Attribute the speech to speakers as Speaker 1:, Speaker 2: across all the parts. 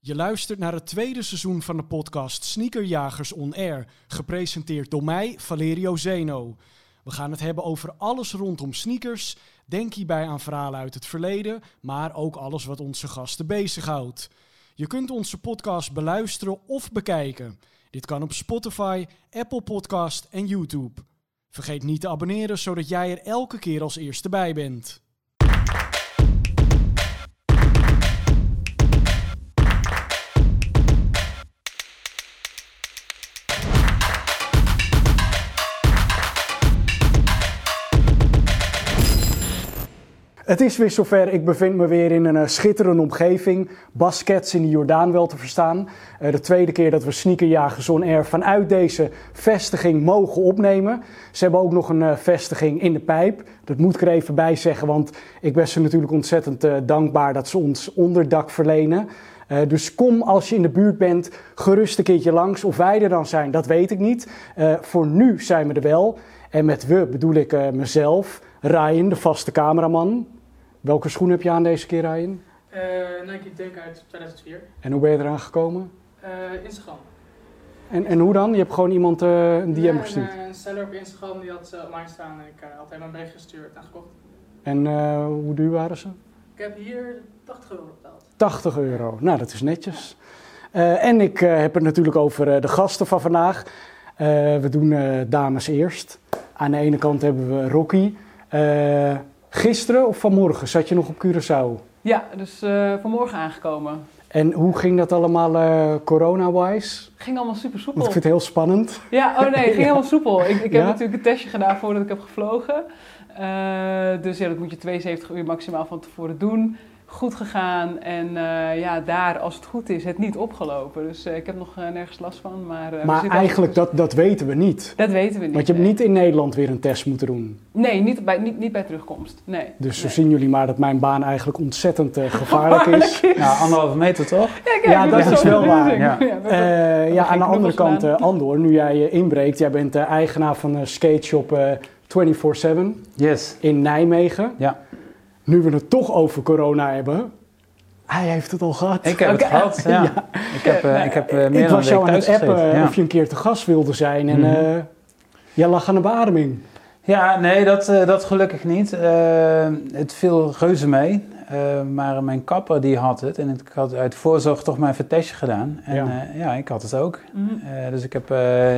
Speaker 1: Je luistert naar het tweede seizoen van de podcast Sneakerjagers On Air, gepresenteerd door mij, Valerio Zeno. We gaan het hebben over alles rondom sneakers. Denk hierbij aan verhalen uit het verleden, maar ook alles wat onze gasten bezighoudt. Je kunt onze podcast beluisteren of bekijken. Dit kan op Spotify, Apple Podcast en YouTube. Vergeet niet te abonneren, zodat jij er elke keer als eerste bij bent. Het is weer zover. Ik bevind me weer in een uh, schitterende omgeving. Baskets in de Jordaan wel te verstaan. Uh, de tweede keer dat we Sneakerjagers On Air vanuit deze vestiging mogen opnemen. Ze hebben ook nog een uh, vestiging in de pijp. Dat moet ik er even bij zeggen, want ik ben ze natuurlijk ontzettend dankbaar dat ze ons onderdak verlenen. dus kom als je in de buurt bent, gerust een keertje langs. Of wij er dan zijn, dat weet ik niet. voor nu zijn we er wel. En met we bedoel ik mezelf, Ryan, de vaste cameraman. Welke schoen heb je aan deze keer, Ryan?
Speaker 2: Uh, Nike Dunk uit 2004.
Speaker 1: En hoe ben je eraan gekomen?
Speaker 2: Uh, Instagram.
Speaker 1: En, en hoe dan? Je hebt gewoon iemand uh, een DM
Speaker 2: ja,
Speaker 1: gestuurd?
Speaker 2: Een, een seller op Instagram die had ze online staan en ik had hem een bericht gestuurd en gekocht.
Speaker 1: En hoe duur waren ze?
Speaker 2: Ik heb hier 80 euro betaald.
Speaker 1: 80 euro, nou dat is netjes. en ik heb het natuurlijk over de gasten van vandaag. we doen dames eerst. Aan de ene kant hebben we Rocky. Gisteren of vanmorgen zat je nog op Curaçao?
Speaker 3: Ja, dus uh, vanmorgen aangekomen.
Speaker 1: En hoe ging dat allemaal uh, corona-wise?
Speaker 3: Ging allemaal super soepel.
Speaker 1: Want ik vind het heel spannend.
Speaker 3: Ja, oh nee, het ging ja. helemaal soepel. Ik, ik heb ja? natuurlijk een testje gedaan voordat ik heb gevlogen. Uh, dus ja, dat moet je 72 uur maximaal van tevoren doen goed gegaan. En uh, ja, daar, als het goed is, het niet opgelopen. Dus uh, ik heb nog uh, nergens last van. Maar,
Speaker 1: maar eigenlijk, dat, dat weten we niet.
Speaker 3: Dat weten we niet.
Speaker 1: Want je hebt niet in Nederland weer een test moeten doen.
Speaker 3: Nee, niet bij, niet, niet bij terugkomst. Nee.
Speaker 1: Dus
Speaker 3: nee.
Speaker 1: zo zien jullie maar dat mijn baan eigenlijk ontzettend gevaarlijk is.
Speaker 4: Ja, anderhalve meter toch?
Speaker 3: Ja, kijk,
Speaker 1: ja dat is wel waar.
Speaker 3: Ja,
Speaker 1: ja, ja aan de andere kant, Andor, nu jij inbreekt, jij bent de eigenaar van een skateshop 24-7
Speaker 4: yes.
Speaker 1: in Nijmegen.
Speaker 4: Ja
Speaker 1: nu we het toch over corona hebben. Hij heeft het al gehad.
Speaker 4: Ik heb okay. het gehad, ja. ja. Ik heb, uh, ik heb uh, meer
Speaker 1: ik was jou aan het appen
Speaker 4: ja.
Speaker 1: of je een keer te gast wilde zijn. En mm -hmm. uh, jij lag aan de beademing.
Speaker 4: Ja, nee, dat, dat gelukkig niet. het viel reuze mee. maar mijn kapper die had het. En ik had uit voorzorg toch mijn vertestje gedaan. En ja, ja ik had het ook. Mm -hmm. dus ik heb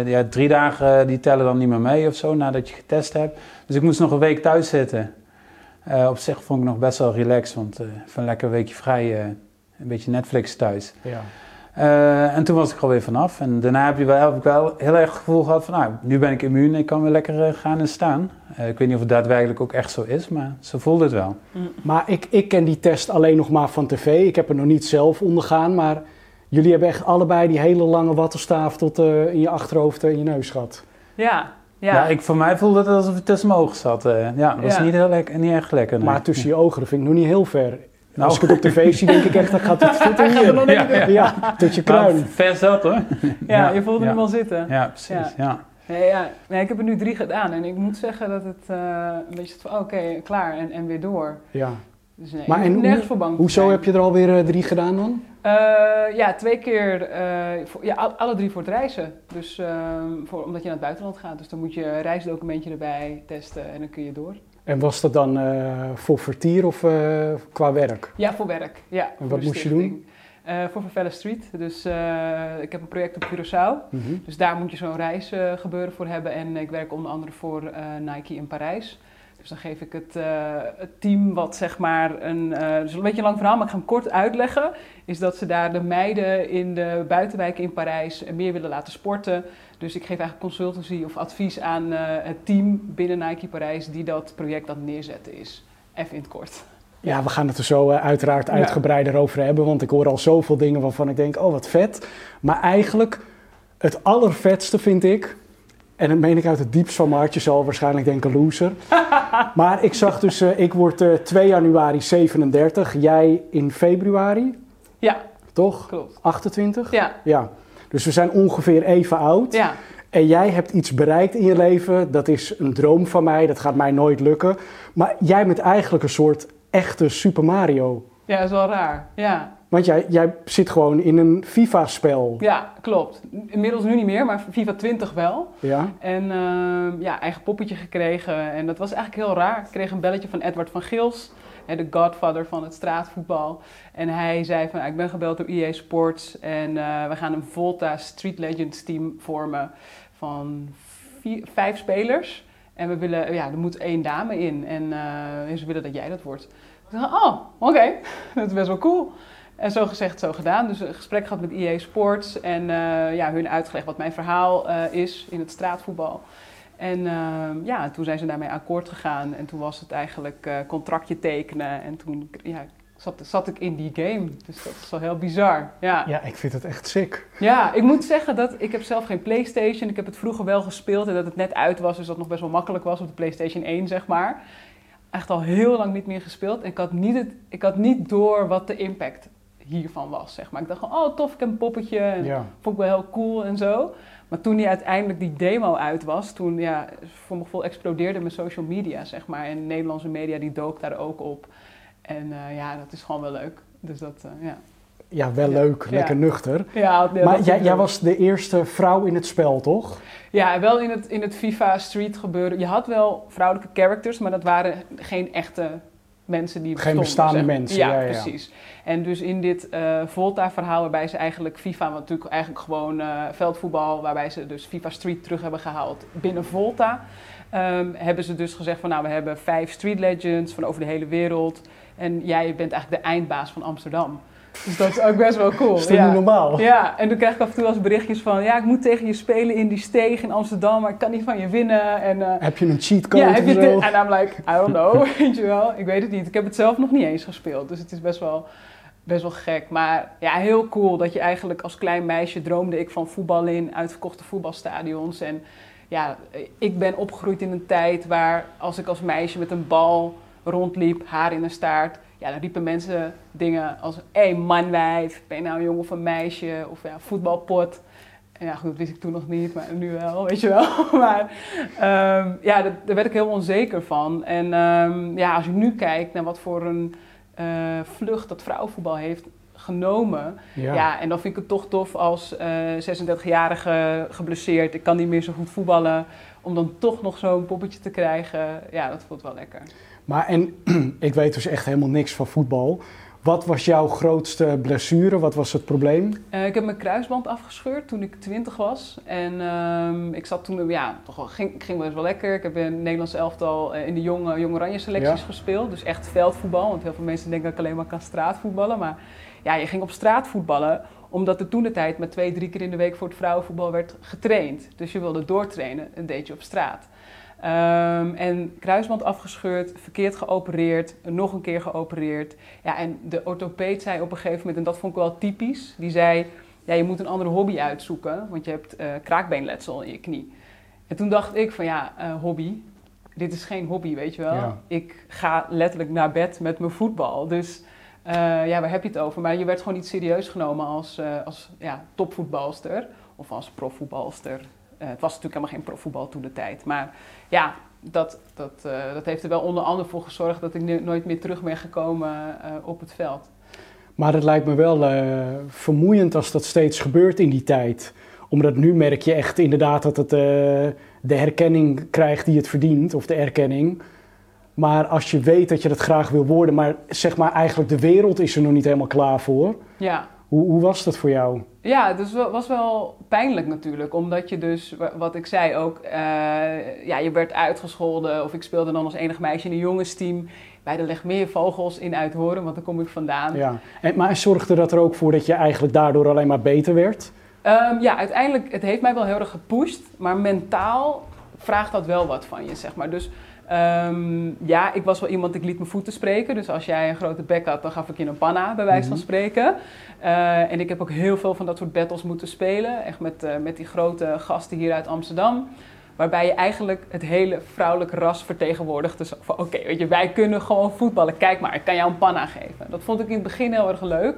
Speaker 4: ja, drie dagen, die tellen dan niet meer mee of zo, nadat je getest hebt. Dus ik moest nog een week thuis zitten. Uh, op zich vond ik nog best wel relaxed, want uh, van lekker een weekje vrij, uh, een beetje Netflix thuis.
Speaker 1: Ja.
Speaker 4: en toen was ik er alweer vanaf. En daarna heb, je wel, heb ik wel heel erg het gevoel gehad van, nou, nu ben ik immuun en ik kan weer lekker gaan en staan. ik weet niet of het daadwerkelijk ook echt zo is, maar zo voelde het wel.
Speaker 1: Maar ik, ik ken die test alleen nog maar van tv. Ik heb er nog niet zelf ondergaan, maar jullie hebben echt allebei die hele lange wattenstaaf tot in je achterhoofd en je neus gehad.
Speaker 3: Ja,
Speaker 4: ja, ja ik, voor mij voelde het alsof het tussen mijn ogen zat. Uh, ja, dat was
Speaker 3: Ja.
Speaker 4: niet, heel lekker, niet echt lekker. nee.
Speaker 1: Maar tussen je ogen, dat vind ik nog niet heel ver.
Speaker 4: Nou.
Speaker 1: Als ik het op tv zie, denk ik echt, dat gaat het hier.
Speaker 3: net
Speaker 4: Ja,
Speaker 3: in.
Speaker 1: Ja, tot je kruin.
Speaker 4: Nou, ver zat hoor.
Speaker 3: Ja, je voelde
Speaker 4: ja.
Speaker 3: hem wel zitten.
Speaker 4: Ja, precies. Ja.
Speaker 3: Nee, ja. Nee, ik heb er nu drie gedaan en ik moet zeggen dat het eh, een beetje van, oh, oké, klaar en, en weer door.
Speaker 1: Ja.
Speaker 3: Dus nee,
Speaker 1: Maar
Speaker 3: ik
Speaker 1: en hoe-
Speaker 3: nergens voor bang
Speaker 1: Hoezo
Speaker 3: zijn.
Speaker 1: heb je er alweer eh, drie gedaan dan?
Speaker 3: Eh, ja, twee keer, eh, voor, ja, al- alle drie voor het reizen. Dus ehm, voor, omdat je naar het buitenland gaat. Dus dan moet je een reisdocumentje erbij testen en dan kun je door.
Speaker 1: En was dat dan eh, voor vertier of qua werk?
Speaker 3: Ja, voor werk. Ja, voor
Speaker 1: wat moest je.
Speaker 3: Eh, voor Vervelle Street. Dus ik heb een project op Curaçao.
Speaker 1: Mhm.
Speaker 3: Dus daar moet je zo'n reisgebeuren voor hebben. En ik werk onder andere voor Nike in Parijs. Dus dan geef ik het, eh, het team wat zeg maar een, eh dus een beetje een lang verhaal, maar ik ga hem kort uitleggen. Is dat ze daar de meiden in de buitenwijken in Parijs meer willen laten sporten. Dus ik geef eigenlijk consultancy of advies aan eh, het team binnen Nike Parijs die dat project aan het neerzetten is. Even in het kort.
Speaker 1: Ja, we gaan het er zo uiteraard
Speaker 3: Ja.
Speaker 1: uitgebreider over hebben, want ik hoor al zoveel dingen waarvan ik denk, oh wat vet. Maar eigenlijk, het allervetste vind ik, en dat meen ik uit het diepst van mijn hart, je zal waarschijnlijk denken loser. maar ik zag dus, eh, ik word eh, 2 januari 37, jij in februari,
Speaker 3: Ja,
Speaker 1: toch?
Speaker 3: klopt.
Speaker 1: 28?
Speaker 3: Ja,
Speaker 1: Ja. Dus we zijn ongeveer even oud.
Speaker 3: ja.
Speaker 1: En jij hebt iets bereikt in je leven, dat is een droom van mij, dat gaat mij nooit lukken. Maar jij bent eigenlijk een soort echte Super Mario.
Speaker 3: Ja, dat is wel raar. Ja.
Speaker 1: Want jij, jij zit gewoon in een FIFA-spel.
Speaker 3: Ja, klopt. Inmiddels nu niet meer, maar FIFA 20 wel.
Speaker 1: Ja.
Speaker 3: En uh, ja, eigen poppetje gekregen. En dat was eigenlijk heel raar. Ik kreeg een belletje van Edward van Gils, de godfather van het straatvoetbal. En hij zei van, ik ben gebeld door EA Sports en uh, we gaan een Volta Street Legends team vormen van vier, vijf spelers. En we willen, ja, er moet één dame in en uh, ze willen dat jij dat wordt. Ik dacht, oh, oké, dat is best wel cool. En zo gezegd, zo gedaan. Dus een gesprek gehad met EA Sports en uh, ja, hun uitgelegd wat mijn verhaal uh, is in het straatvoetbal. En uh, ja, toen zijn ze daarmee akkoord gegaan en toen was het eigenlijk contractje tekenen en toen ja, zat, zat ik in die game. Dus dat is wel heel bizar. Ja.
Speaker 1: ja, ik vind het echt sick.
Speaker 3: Ja, ik moet zeggen dat ik heb zelf geen Playstation. Ik heb het vroeger wel gespeeld en dat het net uit was, dus dat het nog best wel makkelijk was op de Playstation 1, zeg maar. Echt al heel lang niet meer gespeeld. En ik had niet, het, ik had niet door wat de impact hiervan was, zeg maar. Ik dacht gewoon, oh tof, ik heb een poppetje. En
Speaker 1: Ja.
Speaker 3: Vond ik wel heel cool en zo. Maar toen die uiteindelijk die demo uit was, toen, ja, voor mijn gevoel explodeerde mijn social media, zeg maar. En de Nederlandse media, die dook daar ook op. En eh, ja, dat is gewoon wel leuk. Dus dat, eh, ja.
Speaker 1: Ja, wel
Speaker 3: Ja.
Speaker 1: leuk,
Speaker 3: Ja.
Speaker 1: lekker nuchter.
Speaker 3: Ja,
Speaker 1: Maar jij, jij was de eerste vrouw in het spel, toch?
Speaker 3: Ja, wel in het, in het FIFA Street gebeuren. Je had wel vrouwelijke characters, maar dat waren geen echte mensen die
Speaker 1: Geen bestaande
Speaker 3: zeg
Speaker 1: mensen,
Speaker 3: Ja,
Speaker 1: ja, ja, ja.
Speaker 3: precies. En dus in dit eh, Volta-verhaal, waarbij ze eigenlijk FIFA, wat natuurlijk eigenlijk gewoon eh, veldvoetbal, waarbij ze dus FIFA Street terug hebben gehaald binnen Volta, ehm, hebben ze dus gezegd van nou, we hebben vijf Street Legends van over de hele wereld. En jij bent eigenlijk de eindbaas van Amsterdam. Dus dat is ook best wel cool.
Speaker 1: Is dat
Speaker 3: ja.
Speaker 1: niet normaal?
Speaker 3: Ja, en dan krijg ik af en toe als berichtjes van... ja, ik moet tegen je spelen in die steeg in Amsterdam... maar ik kan niet van je winnen. En, eh,
Speaker 1: Heb je een cheatcode
Speaker 3: ja, heb je
Speaker 1: zo?
Speaker 3: En I'm like, I don't know, weet je wel. Ik weet het niet. Ik heb het zelf nog niet eens gespeeld. Dus het is best wel, best wel gek. Maar ja, heel cool dat je eigenlijk als klein meisje... droomde ik van voetballen in uitverkochte voetbalstadions. En ja, ik ben opgegroeid in een tijd waar... als ik als meisje met een bal rondliep, haar in een staart... Ja, dan riepen mensen dingen als... Hé, hey, manwijf, ben je nou een jongen of een meisje? Of ja, voetbalpot. En ja, goed, dat wist ik toen nog niet, maar nu wel, weet je wel. Maar ehm, ja, dat- daar werd ik heel onzeker van. En ehm, ja, als je nu kijkt naar wat voor een eh, vlucht dat vrouwenvoetbal heeft genomen. Ja.
Speaker 1: Ja.
Speaker 3: en dan vind ik het toch tof als eh 36-jarige geblesseerd, ik kan niet meer zo goed voetballen. Om dan toch nog zo'n poppetje te krijgen, ja, dat voelt wel lekker.
Speaker 1: Maar en ik weet dus echt helemaal niks van voetbal. Wat was jouw grootste blessure? Wat was het probleem?
Speaker 3: Eh, ik heb mijn kruisband afgescheurd toen ik 20 was. En ehm, ik zat toen, ja, toch wel, ging, ging best wel lekker. Ik heb in het Nederlands elftal eh, in de jonge, jonge oranje selecties
Speaker 1: Ja.
Speaker 3: gespeeld. Dus echt veldvoetbal. Want heel veel mensen denken dat ik alleen maar kan straatvoetballen. Maar ja, je ging op straat voetballen omdat er toen de tijd met twee, drie keer in de week voor het vrouwenvoetbal werd getraind. Dus je wilde doortrainen, dat deed je op straat. Ehm, en kruisband afgescheurd, verkeerd geopereerd, nog een keer geopereerd. Ja, en de orthopeed zei op een gegeven moment, en dat vond ik wel typisch, die zei, ja, je moet een andere hobby uitzoeken, want je hebt eh, kraakbeenletsel in je knie. En toen dacht ik van ja, eh, hobby, dit is geen hobby, weet je wel.
Speaker 1: Ja.
Speaker 3: Ik ga letterlijk naar bed met mijn voetbal, dus eh, ja, waar heb je het over? Maar je werd gewoon niet serieus genomen als, als ja, topvoetbalster of als profvoetbalster. Eh, het was natuurlijk helemaal geen profvoetbal toen de tijd, maar ja, dat, dat, eh, dat heeft er wel onder andere voor gezorgd dat ik nu- nooit meer terug ben gekomen eh, op het veld.
Speaker 1: Maar het lijkt me wel vermoeiend als dat steeds gebeurt in die tijd. Omdat nu merk je echt inderdaad dat het de herkenning krijgt die het verdient, of de erkenning. Maar als je weet dat je dat graag wil worden, maar zeg maar eigenlijk de wereld is er nog niet helemaal klaar voor.
Speaker 3: Ja,
Speaker 1: Hoe, hoe was dat voor jou?
Speaker 3: Ja, het was wel, pijnlijk natuurlijk. Omdat je dus, wa- wat ik zei ook, eh, ja, je werd uitgescholden. Of ik speelde dan als enig meisje in een jongensteam bij de Legmeervogels in Uithoren, want daar kom ik vandaan.
Speaker 1: Ja. En, maar zorgde dat er ook voor dat je eigenlijk daardoor alleen maar beter werd?
Speaker 3: Ehm, ja, uiteindelijk, het heeft mij wel heel erg gepusht. Maar mentaal vraagt dat wel wat van je, zeg maar. Dus ehm, ja, ik was wel iemand, ik liet mijn voeten spreken. Dus als jij een grote bek had, dan gaf ik je een panna, bij wijze van
Speaker 1: Mhm.
Speaker 3: spreken. Eh, en ik heb ook heel veel van dat soort battles moeten spelen. Echt met, eh, met die grote gasten hier uit Amsterdam. Waarbij je eigenlijk het hele vrouwelijke ras vertegenwoordigt. Dus van oké, weet je, wij kunnen gewoon voetballen. Kijk maar, ik kan jou een panna geven. Dat vond ik in het begin heel erg leuk.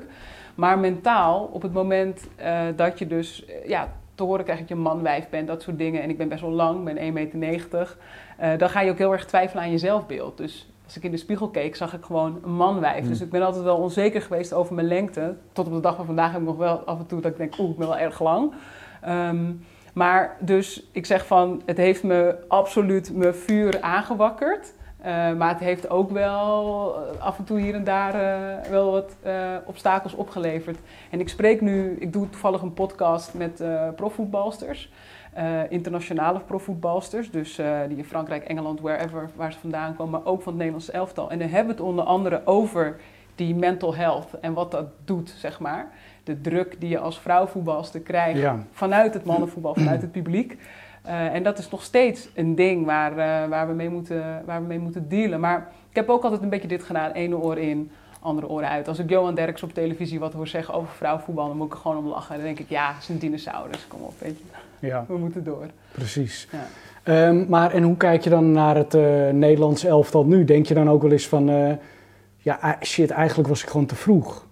Speaker 3: Maar mentaal, op het moment eh, dat je dus ja, te horen krijgt dat je een man-wijf bent, dat soort dingen. En ik ben best wel lang, ben 1,90 meter. eh, dan ga je ook heel erg twijfelen aan je zelfbeeld. Dus als ik in de spiegel keek, zag ik gewoon een manwijf.
Speaker 4: Mm.
Speaker 3: Dus ik ben altijd wel onzeker geweest over mijn lengte. Tot op de dag van vandaag heb ik nog wel af en toe dat ik denk, oeh, ik ben wel erg lang. Ehm, maar dus ik zeg van, het heeft me absoluut mijn vuur aangewakkerd. Uh, maar het heeft ook wel uh, af en toe hier en daar uh, wel wat obstakels opgeleverd. En ik spreek nu, ik doe toevallig een podcast met profvoetbalsters. internationale profvoetbalsters, dus die in Frankrijk, Engeland, wherever, waar ze vandaan komen, maar ook van het Nederlands elftal. En dan hebben we het onder andere over die mental health en wat dat doet, zeg maar. De druk die je als vrouwvoetbalster krijgt
Speaker 1: Ja.
Speaker 3: vanuit het mannenvoetbal, vanuit het publiek. Uh, en dat is nog steeds een ding waar, uh, waar, we mee moeten, waar we mee moeten dealen. Maar ik heb ook altijd een beetje dit gedaan. Ene oor in, andere oren uit. Als ik Johan Derks op televisie wat hoor zeggen over vrouwenvoetbal... dan moet ik er gewoon om lachen. Dan denk ik, ja, het is een dinosaurus. Kom op, weet je.
Speaker 1: Ja,
Speaker 3: We moeten door.
Speaker 1: precies.
Speaker 3: Ja.
Speaker 1: Ehm, maar en hoe kijk je dan naar het uh, Nederlands elftal nu? Denk je dan ook wel eens van... eh, ja, shit, eigenlijk was ik gewoon te vroeg.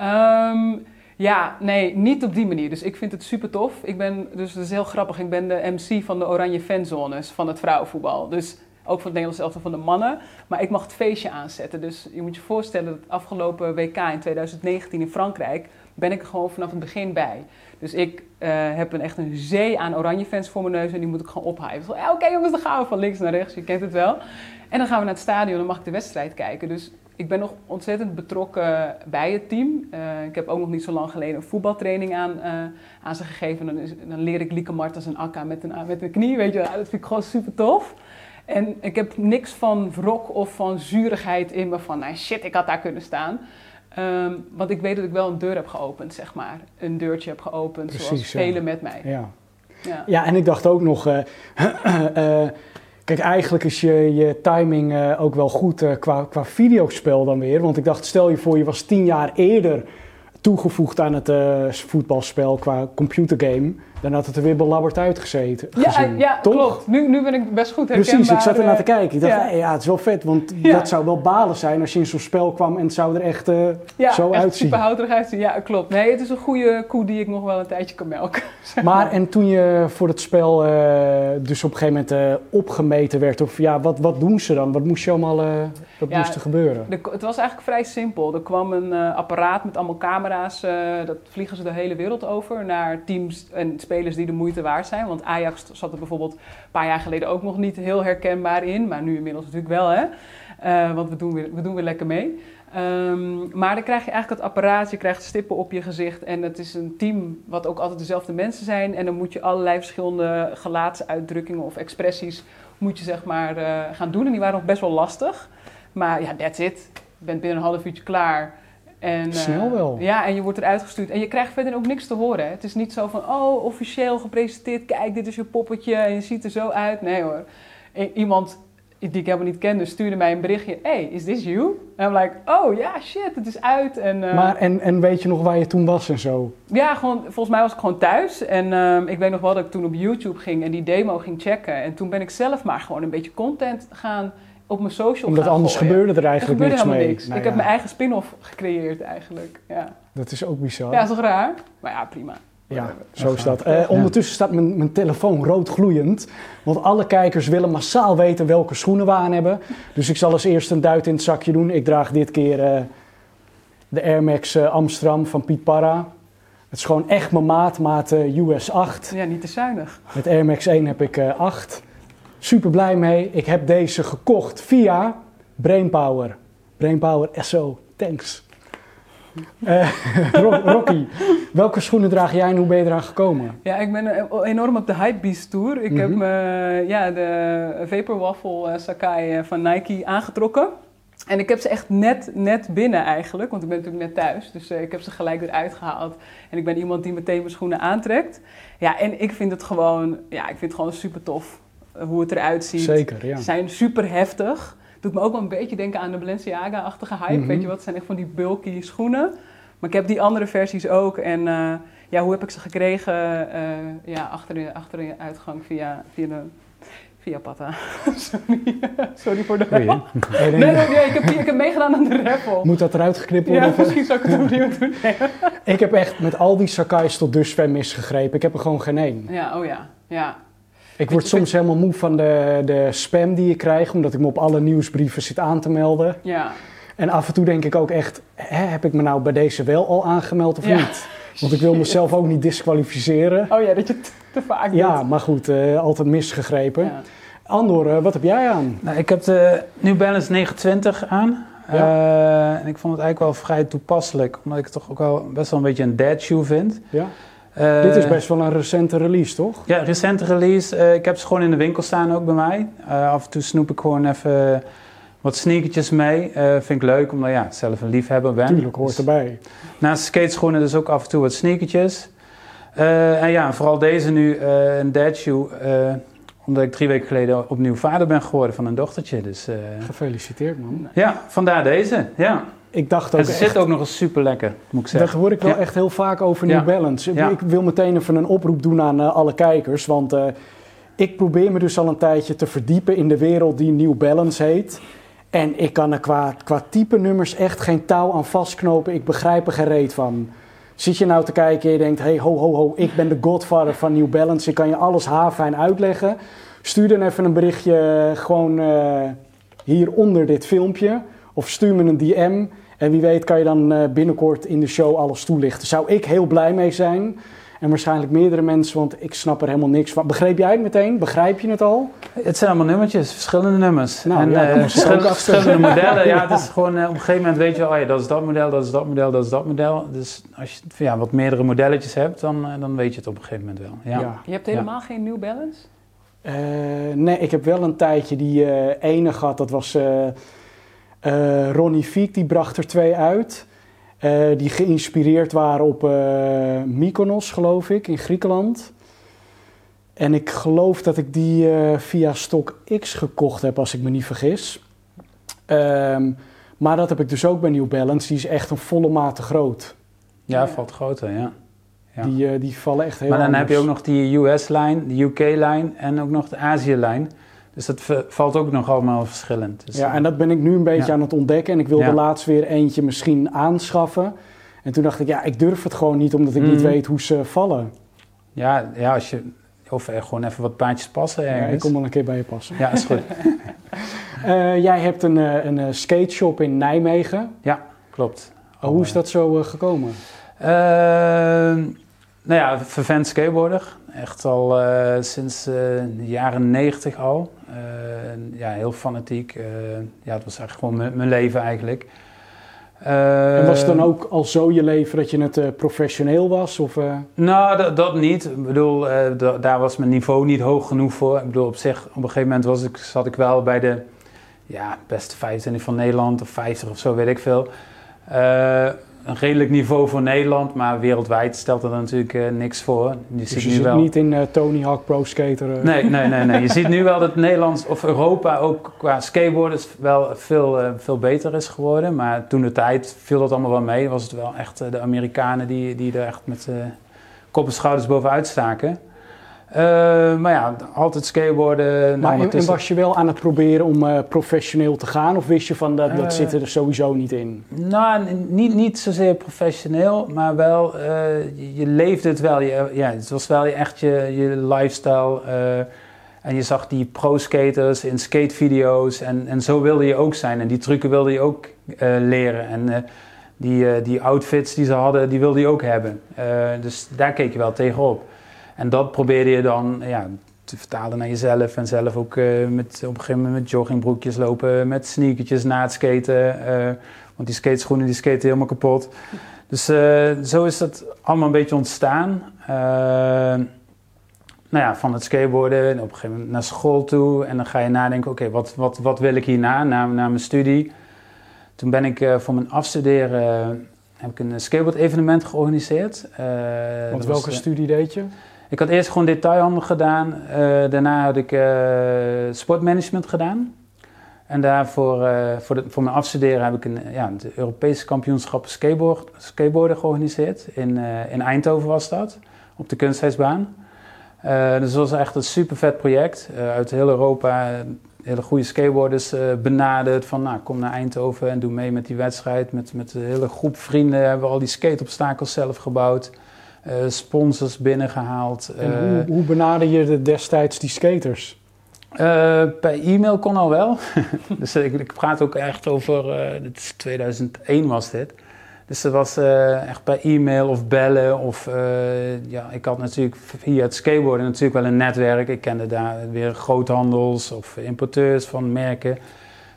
Speaker 3: Um, ja, nee, niet op die manier. Dus ik vind het super tof. Ik ben, dus is heel grappig, ik ben de MC van de Oranje Fanzones van het vrouwenvoetbal. Dus ook van het Nederlands elftal van de mannen. Maar ik mag het feestje aanzetten. Dus je moet je voorstellen dat afgelopen WK in 2019 in Frankrijk... ben ik er gewoon vanaf het begin bij. Dus ik uh, heb een, echt een zee aan oranje fans voor mijn neus en die moet ik gewoon ophypen. Oké jongens, dan gaan we van links naar rechts, je kent het wel. En dan gaan we naar het stadion dan mag ik de wedstrijd kijken. Dus ik ben nog ontzettend betrokken bij het team. Uh, ik heb ook nog niet zo lang geleden een voetbaltraining aan, uh, aan ze gegeven. Dan, is, dan leer ik Lieke Martens en Akka met een, met een knie, weet je. Dat vind ik gewoon super tof. En ik heb niks van wrok of van zurigheid in me van, nou shit, ik had daar kunnen staan. Um, want ik weet dat ik wel een deur heb geopend, zeg maar. Een deurtje heb geopend,
Speaker 1: Precies,
Speaker 3: zoals
Speaker 1: ja.
Speaker 3: velen met mij.
Speaker 1: Ja.
Speaker 3: Ja.
Speaker 1: Ja, en ik dacht ook nog... eh, eh, kijk, eigenlijk is je, je timing eh, ook wel goed eh, qua, qua videospel dan weer. Want ik dacht, stel je voor, je was tien jaar eerder toegevoegd aan het eh, voetbalspel qua computergame. Dan had het er weer belabberd uitgezeten.
Speaker 3: Ja,
Speaker 1: gezien.
Speaker 3: ja
Speaker 1: Toch?
Speaker 3: klopt. Nu, nu ben ik best goed herkenbaar.
Speaker 1: Precies, ik zat ernaar te
Speaker 3: eh,
Speaker 1: kijken. Ik dacht,
Speaker 3: ja.
Speaker 1: ja. ja, het is wel vet, want
Speaker 3: Ja.
Speaker 1: dat zou wel balen zijn als je in zo'n spel kwam en het zou er echt eh,
Speaker 3: Ja,
Speaker 1: zo
Speaker 3: echt
Speaker 1: uitzien.
Speaker 3: super houterig uitzien. Ja, klopt. Nee, het is een goede koe die ik nog wel een tijdje kan melken. zeg
Speaker 1: Maar en toen je voor het spel eh, dus op een gegeven moment eh, opgemeten werd, of ja, wat, wat doen ze dan? Wat moest je allemaal,
Speaker 3: Ja,
Speaker 1: moest er gebeuren?
Speaker 3: De- het was eigenlijk vrij simpel. Er kwam een eh, apparaat met allemaal camera's. eh, dat vliegen ze de hele wereld over naar teams en spelers die de moeite waard zijn. Want Ajax zat er bijvoorbeeld een paar jaar geleden ook nog niet heel herkenbaar in. Maar nu inmiddels natuurlijk wel, hè. Eh, want we doen, weer, we doen weer lekker mee. Ehm, maar dan krijg je eigenlijk het apparaat, je krijgt stippen op je gezicht. En het is een team wat ook altijd dezelfde mensen zijn. En dan moet je allerlei verschillende gelaatsuitdrukkingen of expressies moet je zeg maar gaan doen. En die waren nog best wel lastig. Maar ja, that's it. Je bent binnen een half uurtje klaar. En, eh,
Speaker 1: Snel wel.
Speaker 3: Ja, en je wordt eruit gestuurd. En je krijgt verder ook niks te horen. Hè. Het is niet zo van, oh, officieel gepresenteerd. Kijk, dit is je poppetje en je ziet er zo uit. Nee hoor. I- iemand die ik helemaal niet kende stuurde mij een berichtje. Hey, is this you? En I'm like, oh ja, shit, het is uit. En, eh,
Speaker 1: Maar en, en weet je nog waar je toen was en zo?
Speaker 3: ja, gewoon, volgens mij was ik gewoon thuis. En ehm, ik weet nog wel dat ik toen op YouTube ging en die demo ging checken. En toen ben ik zelf maar gewoon een beetje content gaan op mijn social
Speaker 1: Omdat anders
Speaker 3: gooien.
Speaker 1: gebeurde er
Speaker 3: Er
Speaker 1: eigenlijk
Speaker 3: gebeurde
Speaker 1: niks
Speaker 3: helemaal
Speaker 1: mee.
Speaker 3: niks.
Speaker 1: Nou
Speaker 3: ik heb mijn eigen spin-off gecreëerd eigenlijk. Ja.
Speaker 1: Dat is ook bizar.
Speaker 3: ja, is toch raar? Maar ja, prima.
Speaker 1: Ja, zo is dat. Eh, ondertussen staat mijn, mijn telefoon rood gloeiend. Want alle kijkers willen massaal weten welke schoenen we aan hebben. Dus ik zal als eerst een duit in het zakje doen. Ik draag dit keer eh, de Air Max Amsterdam van Piet Parra. Het is gewoon echt mijn maat, maat US 8.
Speaker 3: Ja, niet te zuinig.
Speaker 1: Met Air Max 1 heb ik eh 8. Super blij mee. Ik heb deze gekocht via Brainpower. Brainpower SO, thanks. Ro- Rocky, welke schoenen draag jij en hoe ben je eraan gekomen?
Speaker 3: Ja, ik ben eh, enorm op de Hypebeast Tour. Ik heb me, ja, de Vapor Waffle Sakai van Nike aangetrokken. En ik heb ze echt net, net binnen eigenlijk, want ik ben natuurlijk net thuis. Dus ik heb ze gelijk eruit gehaald. En ik ben iemand die meteen mijn schoenen aantrekt. Ja, en ik vind het gewoon, ja, ik vind het gewoon super tof hoe het eruit ziet.
Speaker 1: Zeker, ja.
Speaker 3: Ze zijn super heftig. Doet me ook wel een beetje denken aan de Balenciaga-achtige hype.
Speaker 1: Mhm.
Speaker 3: Weet je wat? Het zijn echt van die bulky schoenen. Maar ik heb die andere versies ook. En eh, ja, hoe heb ik ze gekregen? Eh, ja, achter de, achter de uitgang via, via, de, via Patta. Sorry. Sorry voor de
Speaker 1: hè? Nee,
Speaker 3: Nee,
Speaker 1: nee,
Speaker 3: nee, nee, ik, heb, ik heb meegedaan aan de raffle.
Speaker 1: Moet dat eruit geknipt worden?
Speaker 3: Ja, misschien zou ik het opnieuw doen. Nee.
Speaker 1: Ik heb echt met al die Sakai's tot dusver misgegrepen. Ik heb er gewoon geen één.
Speaker 3: Ja, oh ja. Ja,
Speaker 1: Ik word
Speaker 3: je,
Speaker 1: soms helemaal moe van de, de spam die ik krijg, omdat ik me op alle nieuwsbrieven zit aan te melden.
Speaker 3: Ja,
Speaker 1: En af en toe denk ik ook echt, hè, heb ik me nou bij deze wel al aangemeld of
Speaker 3: Ja.
Speaker 1: niet? Want ik wil mezelf ook niet disqualificeren.
Speaker 3: oh ja, dat je het te vaak
Speaker 1: Ja, maar goed, eh, altijd misgegrepen.
Speaker 3: Ja.
Speaker 1: Andor, eh, wat heb jij aan?
Speaker 4: Nou, ik heb de New Balance 920 aan. Eh, en ik vond het eigenlijk wel vrij toepasselijk, omdat ik het toch ook wel best wel een beetje een dad shoe vind.
Speaker 1: Ja?
Speaker 4: Eh,
Speaker 1: Dit is best wel een recente release, toch?
Speaker 4: Ja, recente release. Eh, ik heb ze gewoon in de winkel staan ook bij mij. Eh, af en toe snoep ik gewoon even wat sneakertjes mee. Vind ik leuk, omdat ja, zelf een liefhebber ben.
Speaker 1: Tuurlijk, hoort
Speaker 4: Dus
Speaker 1: erbij.
Speaker 4: Naast skateschoenen dus ook af en toe wat sneakertjes. En ja, vooral deze nu een dad shoe. omdat ik drie weken geleden opnieuw vader ben geworden van een dochtertje. Dus
Speaker 1: Gefeliciteerd, man.
Speaker 4: ja, vandaar deze. Ja.
Speaker 1: Ik dacht ook
Speaker 4: En ze
Speaker 1: echt...
Speaker 4: zit ook nog eens super lekker, moet ik
Speaker 1: Dat
Speaker 4: zeggen.
Speaker 1: hoor ik wel
Speaker 4: Ja.
Speaker 1: echt heel vaak over
Speaker 4: Ja.
Speaker 1: New Balance.
Speaker 4: Ja.
Speaker 1: Ik wil meteen even een oproep doen aan eh, alle kijkers. Want eh, ik probeer me dus al een tijdje te verdiepen in de wereld die New Balance heet. En ik kan er qua, qua type nummers echt geen touw aan vastknopen. Ik begrijp er geen reet van. Zit je nou te kijken en je denkt... hey, ho, ho, ho, ik ben de godfather van New Balance. Ik kan je alles haarfijn uitleggen. Stuur dan even een berichtje eh, gewoon eh, hieronder dit filmpje. Of stuur me een DM. En wie weet kan je dan eh, binnenkort in de show alles toelichten. Zou ik heel blij mee zijn. En waarschijnlijk meerdere mensen, want ik snap er helemaal niks van. Begreep jij het meteen? Begrijp je het al?
Speaker 4: Het zijn allemaal nummertjes, verschillende nummers.
Speaker 1: Nou,
Speaker 4: en
Speaker 1: ja,
Speaker 4: eh, verschillende, verschillende modellen. Ja,
Speaker 1: Ja.
Speaker 4: het is gewoon eh, op een gegeven moment weet je wel, oh ja, dat is dat model, dat is dat model, dat is dat model. Dus als je ja, wat meerdere modelletjes hebt, dan, dan weet je het op een gegeven moment wel. Ja.
Speaker 3: Je hebt helemaal geen New Balance?
Speaker 1: Eh, nee, ik heb wel een tijdje die eh, ene gehad. Dat was eh, Ronnie Fiek, die bracht er twee uit. Eh, die geïnspireerd waren op eh, Mykonos, geloof ik, in Griekenland. En ik geloof dat ik die via Stock X gekocht heb, als ik me niet vergis. Ehm, maar dat heb ik dus ook bij New Balance. Die is echt een volle maat te groot.
Speaker 4: Ja,
Speaker 3: Ja.
Speaker 4: valt groter, ja. Ja.
Speaker 1: Die, die vallen echt heel
Speaker 4: Maar dan
Speaker 1: anders.
Speaker 4: heb je ook nog die US-lijn, de UK-lijn en ook nog de Azië-lijn. Dus dat valt ook nog allemaal verschillend. Dus,
Speaker 1: Ja, en dat ben ik nu een beetje
Speaker 4: Ja.
Speaker 1: aan het ontdekken. En ik wilde
Speaker 4: Ja.
Speaker 1: laatst weer eentje misschien aanschaffen. En toen dacht ik, ja, ik durf het gewoon niet, omdat ik niet
Speaker 4: Mhm.
Speaker 1: weet hoe ze vallen.
Speaker 4: ja, ja, als je... Of gewoon even wat paardjes passen
Speaker 1: Ja, ik kom wel een keer bij je passen.
Speaker 4: Ja, is goed.
Speaker 1: Eh, jij hebt een, eh, een eh, skateshop in Nijmegen.
Speaker 4: Klopt.
Speaker 1: Oh, hoe is dat zo eh, gekomen?
Speaker 4: Ehm, nou ja, vervent skateboarder. Echt al eh, sinds eh, de jaren negentig al. Eh, ja, heel fanatiek. Eh, ja, het was eigenlijk gewoon mijn- leven eigenlijk.
Speaker 1: en was het dan
Speaker 4: Eh,
Speaker 1: ook al zo je leven dat je het eh, professioneel was? Of, eh,
Speaker 4: Nou, dat, niet. Ik bedoel, eh, da- daar was mijn niveau niet hoog genoeg voor. Ik bedoel, op zich, op een gegeven moment was ik, zat ik wel bij de ja, beste 25 van Nederland of 50 of zo, weet ik veel. Een redelijk niveau voor Nederland, maar wereldwijd stelt er natuurlijk eh, niks voor. Je
Speaker 1: dus
Speaker 4: ziet
Speaker 1: je
Speaker 4: nu
Speaker 1: zit
Speaker 4: wel.
Speaker 1: niet in eh, Tony Hawk Pro Skater? eh.
Speaker 4: Nee, nee, nee, nee. Je ziet nu wel dat Nederland of Europa ook qua skateboarders wel veel, veel beter is geworden. Maar toen de tijd viel dat allemaal wel mee. Was het wel echt de Amerikanen die, die er echt met kop en schouders bovenuit staken. Eh, maar ja, altijd skateboarden.
Speaker 1: Maar en, en
Speaker 4: ondertussen-
Speaker 1: was je wel aan het proberen om eh, professioneel te gaan? Of wist je van, dat, dat
Speaker 4: Eh.
Speaker 1: zit er sowieso niet in?
Speaker 4: Nou, niet, niet zozeer professioneel, maar wel, je, leefde het wel. Je, ja, het was wel echt je, je lifestyle. en je zag die pro-skaters in skatevideo's en, en zo wilde je ook zijn. En die trucken wilde je ook leren. En die, die outfits die ze hadden, die wilde je ook hebben. Dus daar keek je wel tegenop. En dat probeerde je dan ja, te vertalen naar jezelf. En zelf ook eh, met, op een gegeven moment met joggingbroekjes lopen, met sneakertjes na het skaten. eh, want die skateschoenen die skaten helemaal kapot. Dus eh, zo is dat allemaal een beetje ontstaan. Nou ja, van het skateboarden op een gegeven moment naar school toe. En dan ga je nadenken, oké, wat, wat, wat wil ik hierna, na, na mijn studie? Toen ben ik voor mijn afstuderen, heb ik een skateboard evenement georganiseerd.
Speaker 1: Want
Speaker 4: was,
Speaker 1: welke studie deed je?
Speaker 4: Ik had eerst gewoon detailhandel gedaan. eh, daarna had ik eh, sportmanagement gedaan. En daarvoor, eh, voor, voor mijn afstuderen heb ik een, ja, Europese kampioenschappen skateboard, skateboarden georganiseerd. In, in Eindhoven was dat, op de kunstijsbaan. Eh, dus dat was echt een super vet project. Uit heel Europa hele goede skateboarders benaderd. Van nou, kom naar Eindhoven en doe mee met die wedstrijd. Met, met een hele groep vrienden hebben we al die skateobstakels zelf gebouwd. Sponsors binnengehaald.
Speaker 1: En hoe, hoe benader je de destijds die skaters?
Speaker 4: per e-mail kon al wel. dus ik, ik, praat ook echt over, dit is 2001 was dit. Dus dat was uh, echt per e-mail of bellen. Of uh, ja, ik had natuurlijk via het skateboarden natuurlijk wel een netwerk. Ik kende daar weer groothandels of importeurs van merken.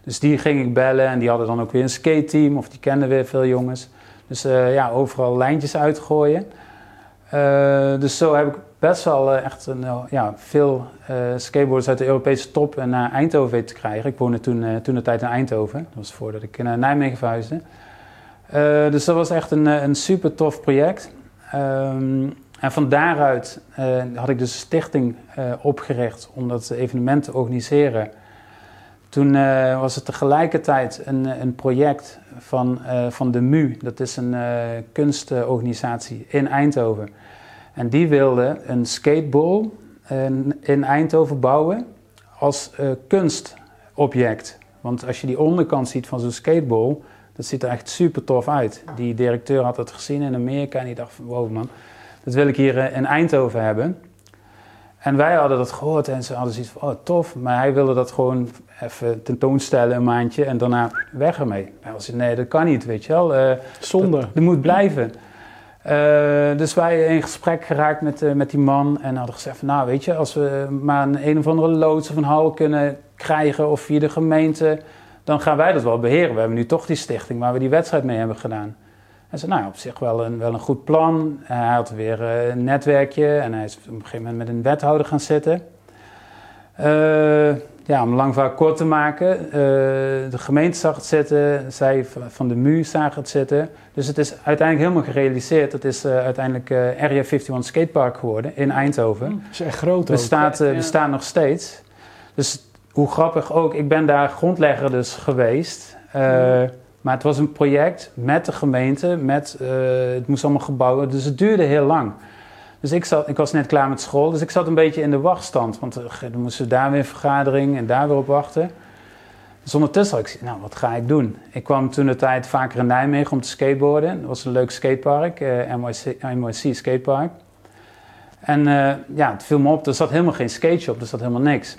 Speaker 4: Dus die ging ik bellen en die hadden dan ook weer een skate team of die kenden weer veel jongens. Dus uh, ja, overal lijntjes uitgooien. Dus zo heb ik best wel echt een, ja, veel skateboarders uit de Europese top naar Eindhoven weten te krijgen. Ik woonde toen, toen de tijd in Eindhoven. Dat was voordat ik naar Nijmegen verhuisde. Dus dat was echt een, een super tof project. Um, en van daaruit had ik dus een stichting opgericht om dat evenement te organiseren. Toen was het tegelijkertijd een, een project van, van de MU, dat is een kunstorganisatie in Eindhoven. En die wilde een skateball in Eindhoven bouwen als kunstobject. Want als je die onderkant ziet van zo'n skateball, dat ziet er echt super tof uit. Die directeur had het gezien in Amerika en die dacht van wow man, dat wil ik hier eh, in Eindhoven hebben. En wij hadden dat gehoord en ze hadden zoiets van oh tof, maar hij wilde dat gewoon even tentoonstellen een maandje en daarna weg ermee. Hij was nee dat kan niet, weet je wel. Uh,
Speaker 1: Zonde.
Speaker 4: Dat, moet blijven. Uh, dus wij in gesprek geraakt met, uh, met die man en hadden gezegd van, nou weet je, als we maar een, een of andere loods of een hal kunnen krijgen of via de gemeente dan gaan wij dat wel beheren. We hebben nu toch die stichting waar we die wedstrijd mee hebben gedaan. Hij zei, nou op zich wel een, wel een goed plan. Hij had weer eh, een netwerkje en hij is op een gegeven moment met een wethouder gaan zitten. Uh, ja, om lang vaak kort te maken. Uh, de gemeente zag het zitten, zij van de MU zagen het zitten. Dus het is uiteindelijk helemaal gerealiseerd. Het is uiteindelijk Area 51 Skatepark geworden in Eindhoven.
Speaker 1: Dat is echt groot ook.
Speaker 4: Bestaat, bestaat nog steeds. Dus hoe grappig ook, ik ben daar grondlegger dus geweest. Uh, maar het was een project met de gemeente, met, uh, het moest allemaal gebouwen, dus het duurde heel lang. Dus ik, zat, ik was net klaar met school, dus ik zat een beetje in de wachtstand. Want uh, dan moesten daar weer een vergadering en daar weer op wachten. Dus ondertussen had ik nou wat ga ik doen? Ik kwam toen de tijd vaker in Nijmegen om te skateboarden. Dat was een leuk skatepark, NYC, NYC Skatepark. En ja, het viel me op, er zat helemaal geen skateshop, er zat helemaal niks.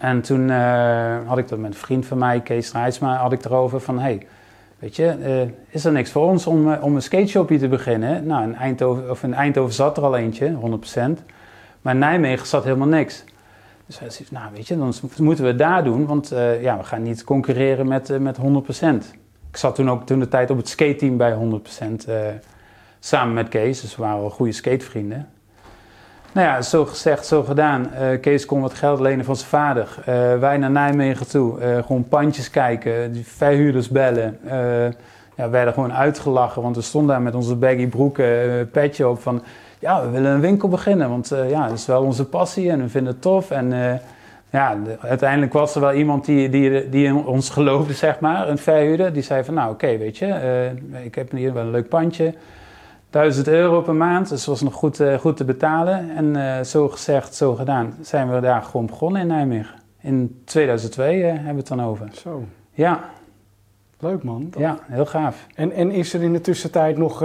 Speaker 4: En toen uh, had ik dat met een vriend van mij, Kees Rijsma, had ik erover van... Hey, weet je, uh, is er niks voor ons om, uh, om een skateshopje te beginnen? Nou, in Eindhoven, of zat er al eentje, 100%. Maar in Nijmegen zat helemaal niks. Dus hij zei, nou weet je, dan moeten we het daar doen. Want ja, we gaan niet concurreren met, met 100%. Ik zat toen ook toen de tijd op het skateteam bij 100% samen met Kees. Dus we waren wel goede skatevrienden. Nou ja, zo gezegd, zo gedaan. Uh, Kees kon wat geld lenen van zijn vader. Uh, wij naar Nijmegen toe. Uh, gewoon pandjes kijken, verhuurders bellen. ja, we werden gewoon uitgelachen, want we stonden daar met onze baggy broeken, petje op van... Ja, we willen een winkel beginnen, want ja, dat is wel onze passie en we vinden het tof. En ja, uiteindelijk was er wel iemand die, die, die in ons geloofde, zeg maar, een verhuurder. Die zei van, nou oké, weet je, ik heb hier wel een leuk pandje... 1000 euro per maand, dus was nog goed, uh, goed te betalen. En uh, zo gezegd, zo gedaan, zijn we daar gewoon begonnen in Nijmegen. In 2002 uh, hebben we het dan over.
Speaker 1: Zo.
Speaker 4: Ja.
Speaker 1: Leuk man.
Speaker 4: Ja, heel gaaf.
Speaker 1: En, en is er in de tussentijd nog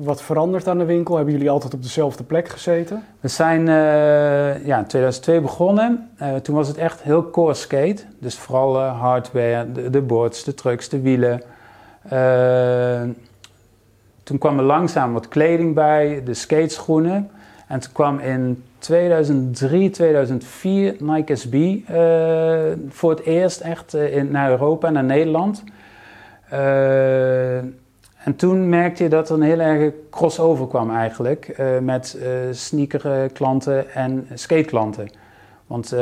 Speaker 1: wat veranderd aan de winkel? Hebben jullie altijd op dezelfde plek gezeten?
Speaker 4: We zijn ja, in 2002 begonnen. toen was het echt heel core skate. Dus vooral hardware, de, de boards, de trucks, de wielen toen kwam er langzaam wat kleding bij, de skateschoenen. En toen kwam in 2003, 2004 Nike SB uh, voor het eerst echt uh, in, naar Europa, naar Nederland. Uh, en toen merkte je dat er een heel erg crossover kwam eigenlijk met sneakerklanten en skateklanten. Want uh,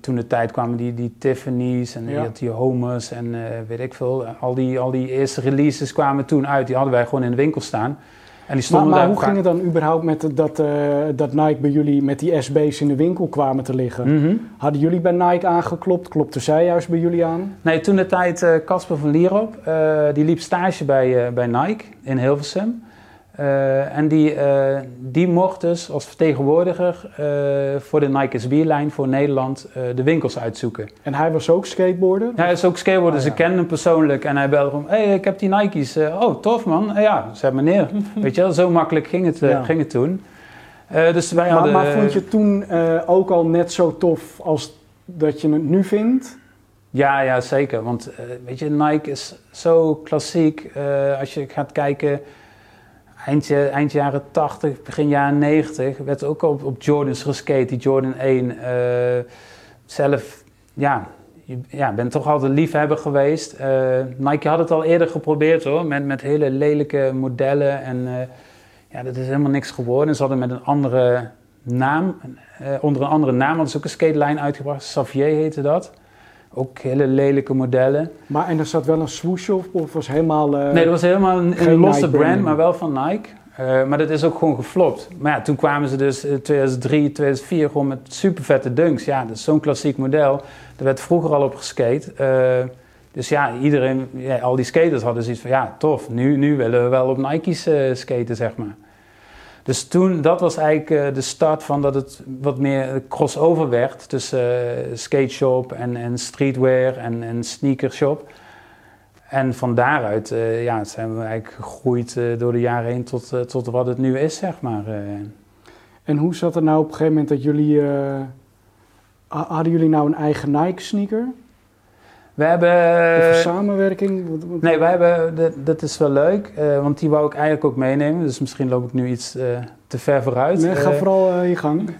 Speaker 4: toen de tijd kwamen die, die Tiffany's en ja. die Homers en uh, weet ik veel. Al die, al die eerste releases kwamen toen uit. Die hadden wij gewoon in de winkel staan.
Speaker 1: En die stonden maar, maar hoe ging het dan überhaupt met dat, uh, dat Nike bij jullie met die SB's in de winkel kwamen te liggen? Mm -hmm. Hadden jullie bij Nike aangeklopt? Klopte zij juist bij jullie aan?
Speaker 4: Nee, toen de tijd Casper van Lierop, die liep stage bij, bij Nike in Hilversum. Eh, en die, eh, die mocht dus als vertegenwoordiger eh, voor de Nike SB-lijn voor Nederland de winkels uitzoeken.
Speaker 1: En hij was ook skateboarder?
Speaker 4: Ja, hij is ook skateboarder,
Speaker 1: Ah,
Speaker 4: ze
Speaker 1: ja.
Speaker 4: kenden hem persoonlijk en hij belde om, hé, hey, ik heb die Nike's. oh, tof man. ja, zei meneer. Weet je wel, zo makkelijk ging het,
Speaker 1: Ja.
Speaker 4: ging het toen. dus wij
Speaker 1: Maar,
Speaker 4: hadden...
Speaker 1: maar vond je toen ook al net zo tof als dat je het nu vindt?
Speaker 4: Ja, ja, zeker. Want weet je, Nike is zo klassiek. Als je gaat kijken, eind, eind jaren 80, begin jaren 90, werd ook op, op Jordans geskate, die Jordan 1. eh, zelf, ja, je ja, bent toch altijd liefhebber geweest. Eh, Nike had het al eerder geprobeerd hoor, met, met hele lelijke modellen. En eh, ja, dat is helemaal niks geworden. Ze hadden met een andere naam, onder een andere naam, hadden ze ook een skatelijn uitgebracht. Xavier heette dat. Ook hele lelijke modellen.
Speaker 1: Maar en er zat wel een swoosh op of was helemaal... eh,
Speaker 4: nee, dat was helemaal een, een losse brand, maar wel van Nike. Eh, maar dat is ook gewoon geflopt. Maar ja, toen kwamen ze dus in 2003, 2004 gewoon met super vette dunks. Ja, dat is zo'n klassiek model. Daar werd vroeger al op geskate. Eh, dus ja, iedereen, ja, al die skaters hadden zoiets van, ja, tof. Nu, nu willen we wel op Nike's skaten, zeg maar. Dus toen, dat was eigenlijk eh, de start van dat het wat meer crossover werd tussen eh skate shop en, en streetwear en, en sneakershop. En van daaruit eh, ja, zijn we eigenlijk gegroeid door de jaren heen tot, tot wat het nu is, zeg maar.
Speaker 1: En hoe zat het nou op een gegeven moment dat jullie... ha- hadden jullie nou een eigen Nike sneaker?
Speaker 4: We hebben...
Speaker 1: of een samenwerking? Wat- wat-
Speaker 4: Nee, wij hebben, dat, dat is wel leuk, eh, want die wou ik eigenlijk ook meenemen. Dus misschien loop ik nu iets eh, te ver vooruit.
Speaker 1: Nee, ga
Speaker 4: Eh,
Speaker 1: vooral je gang.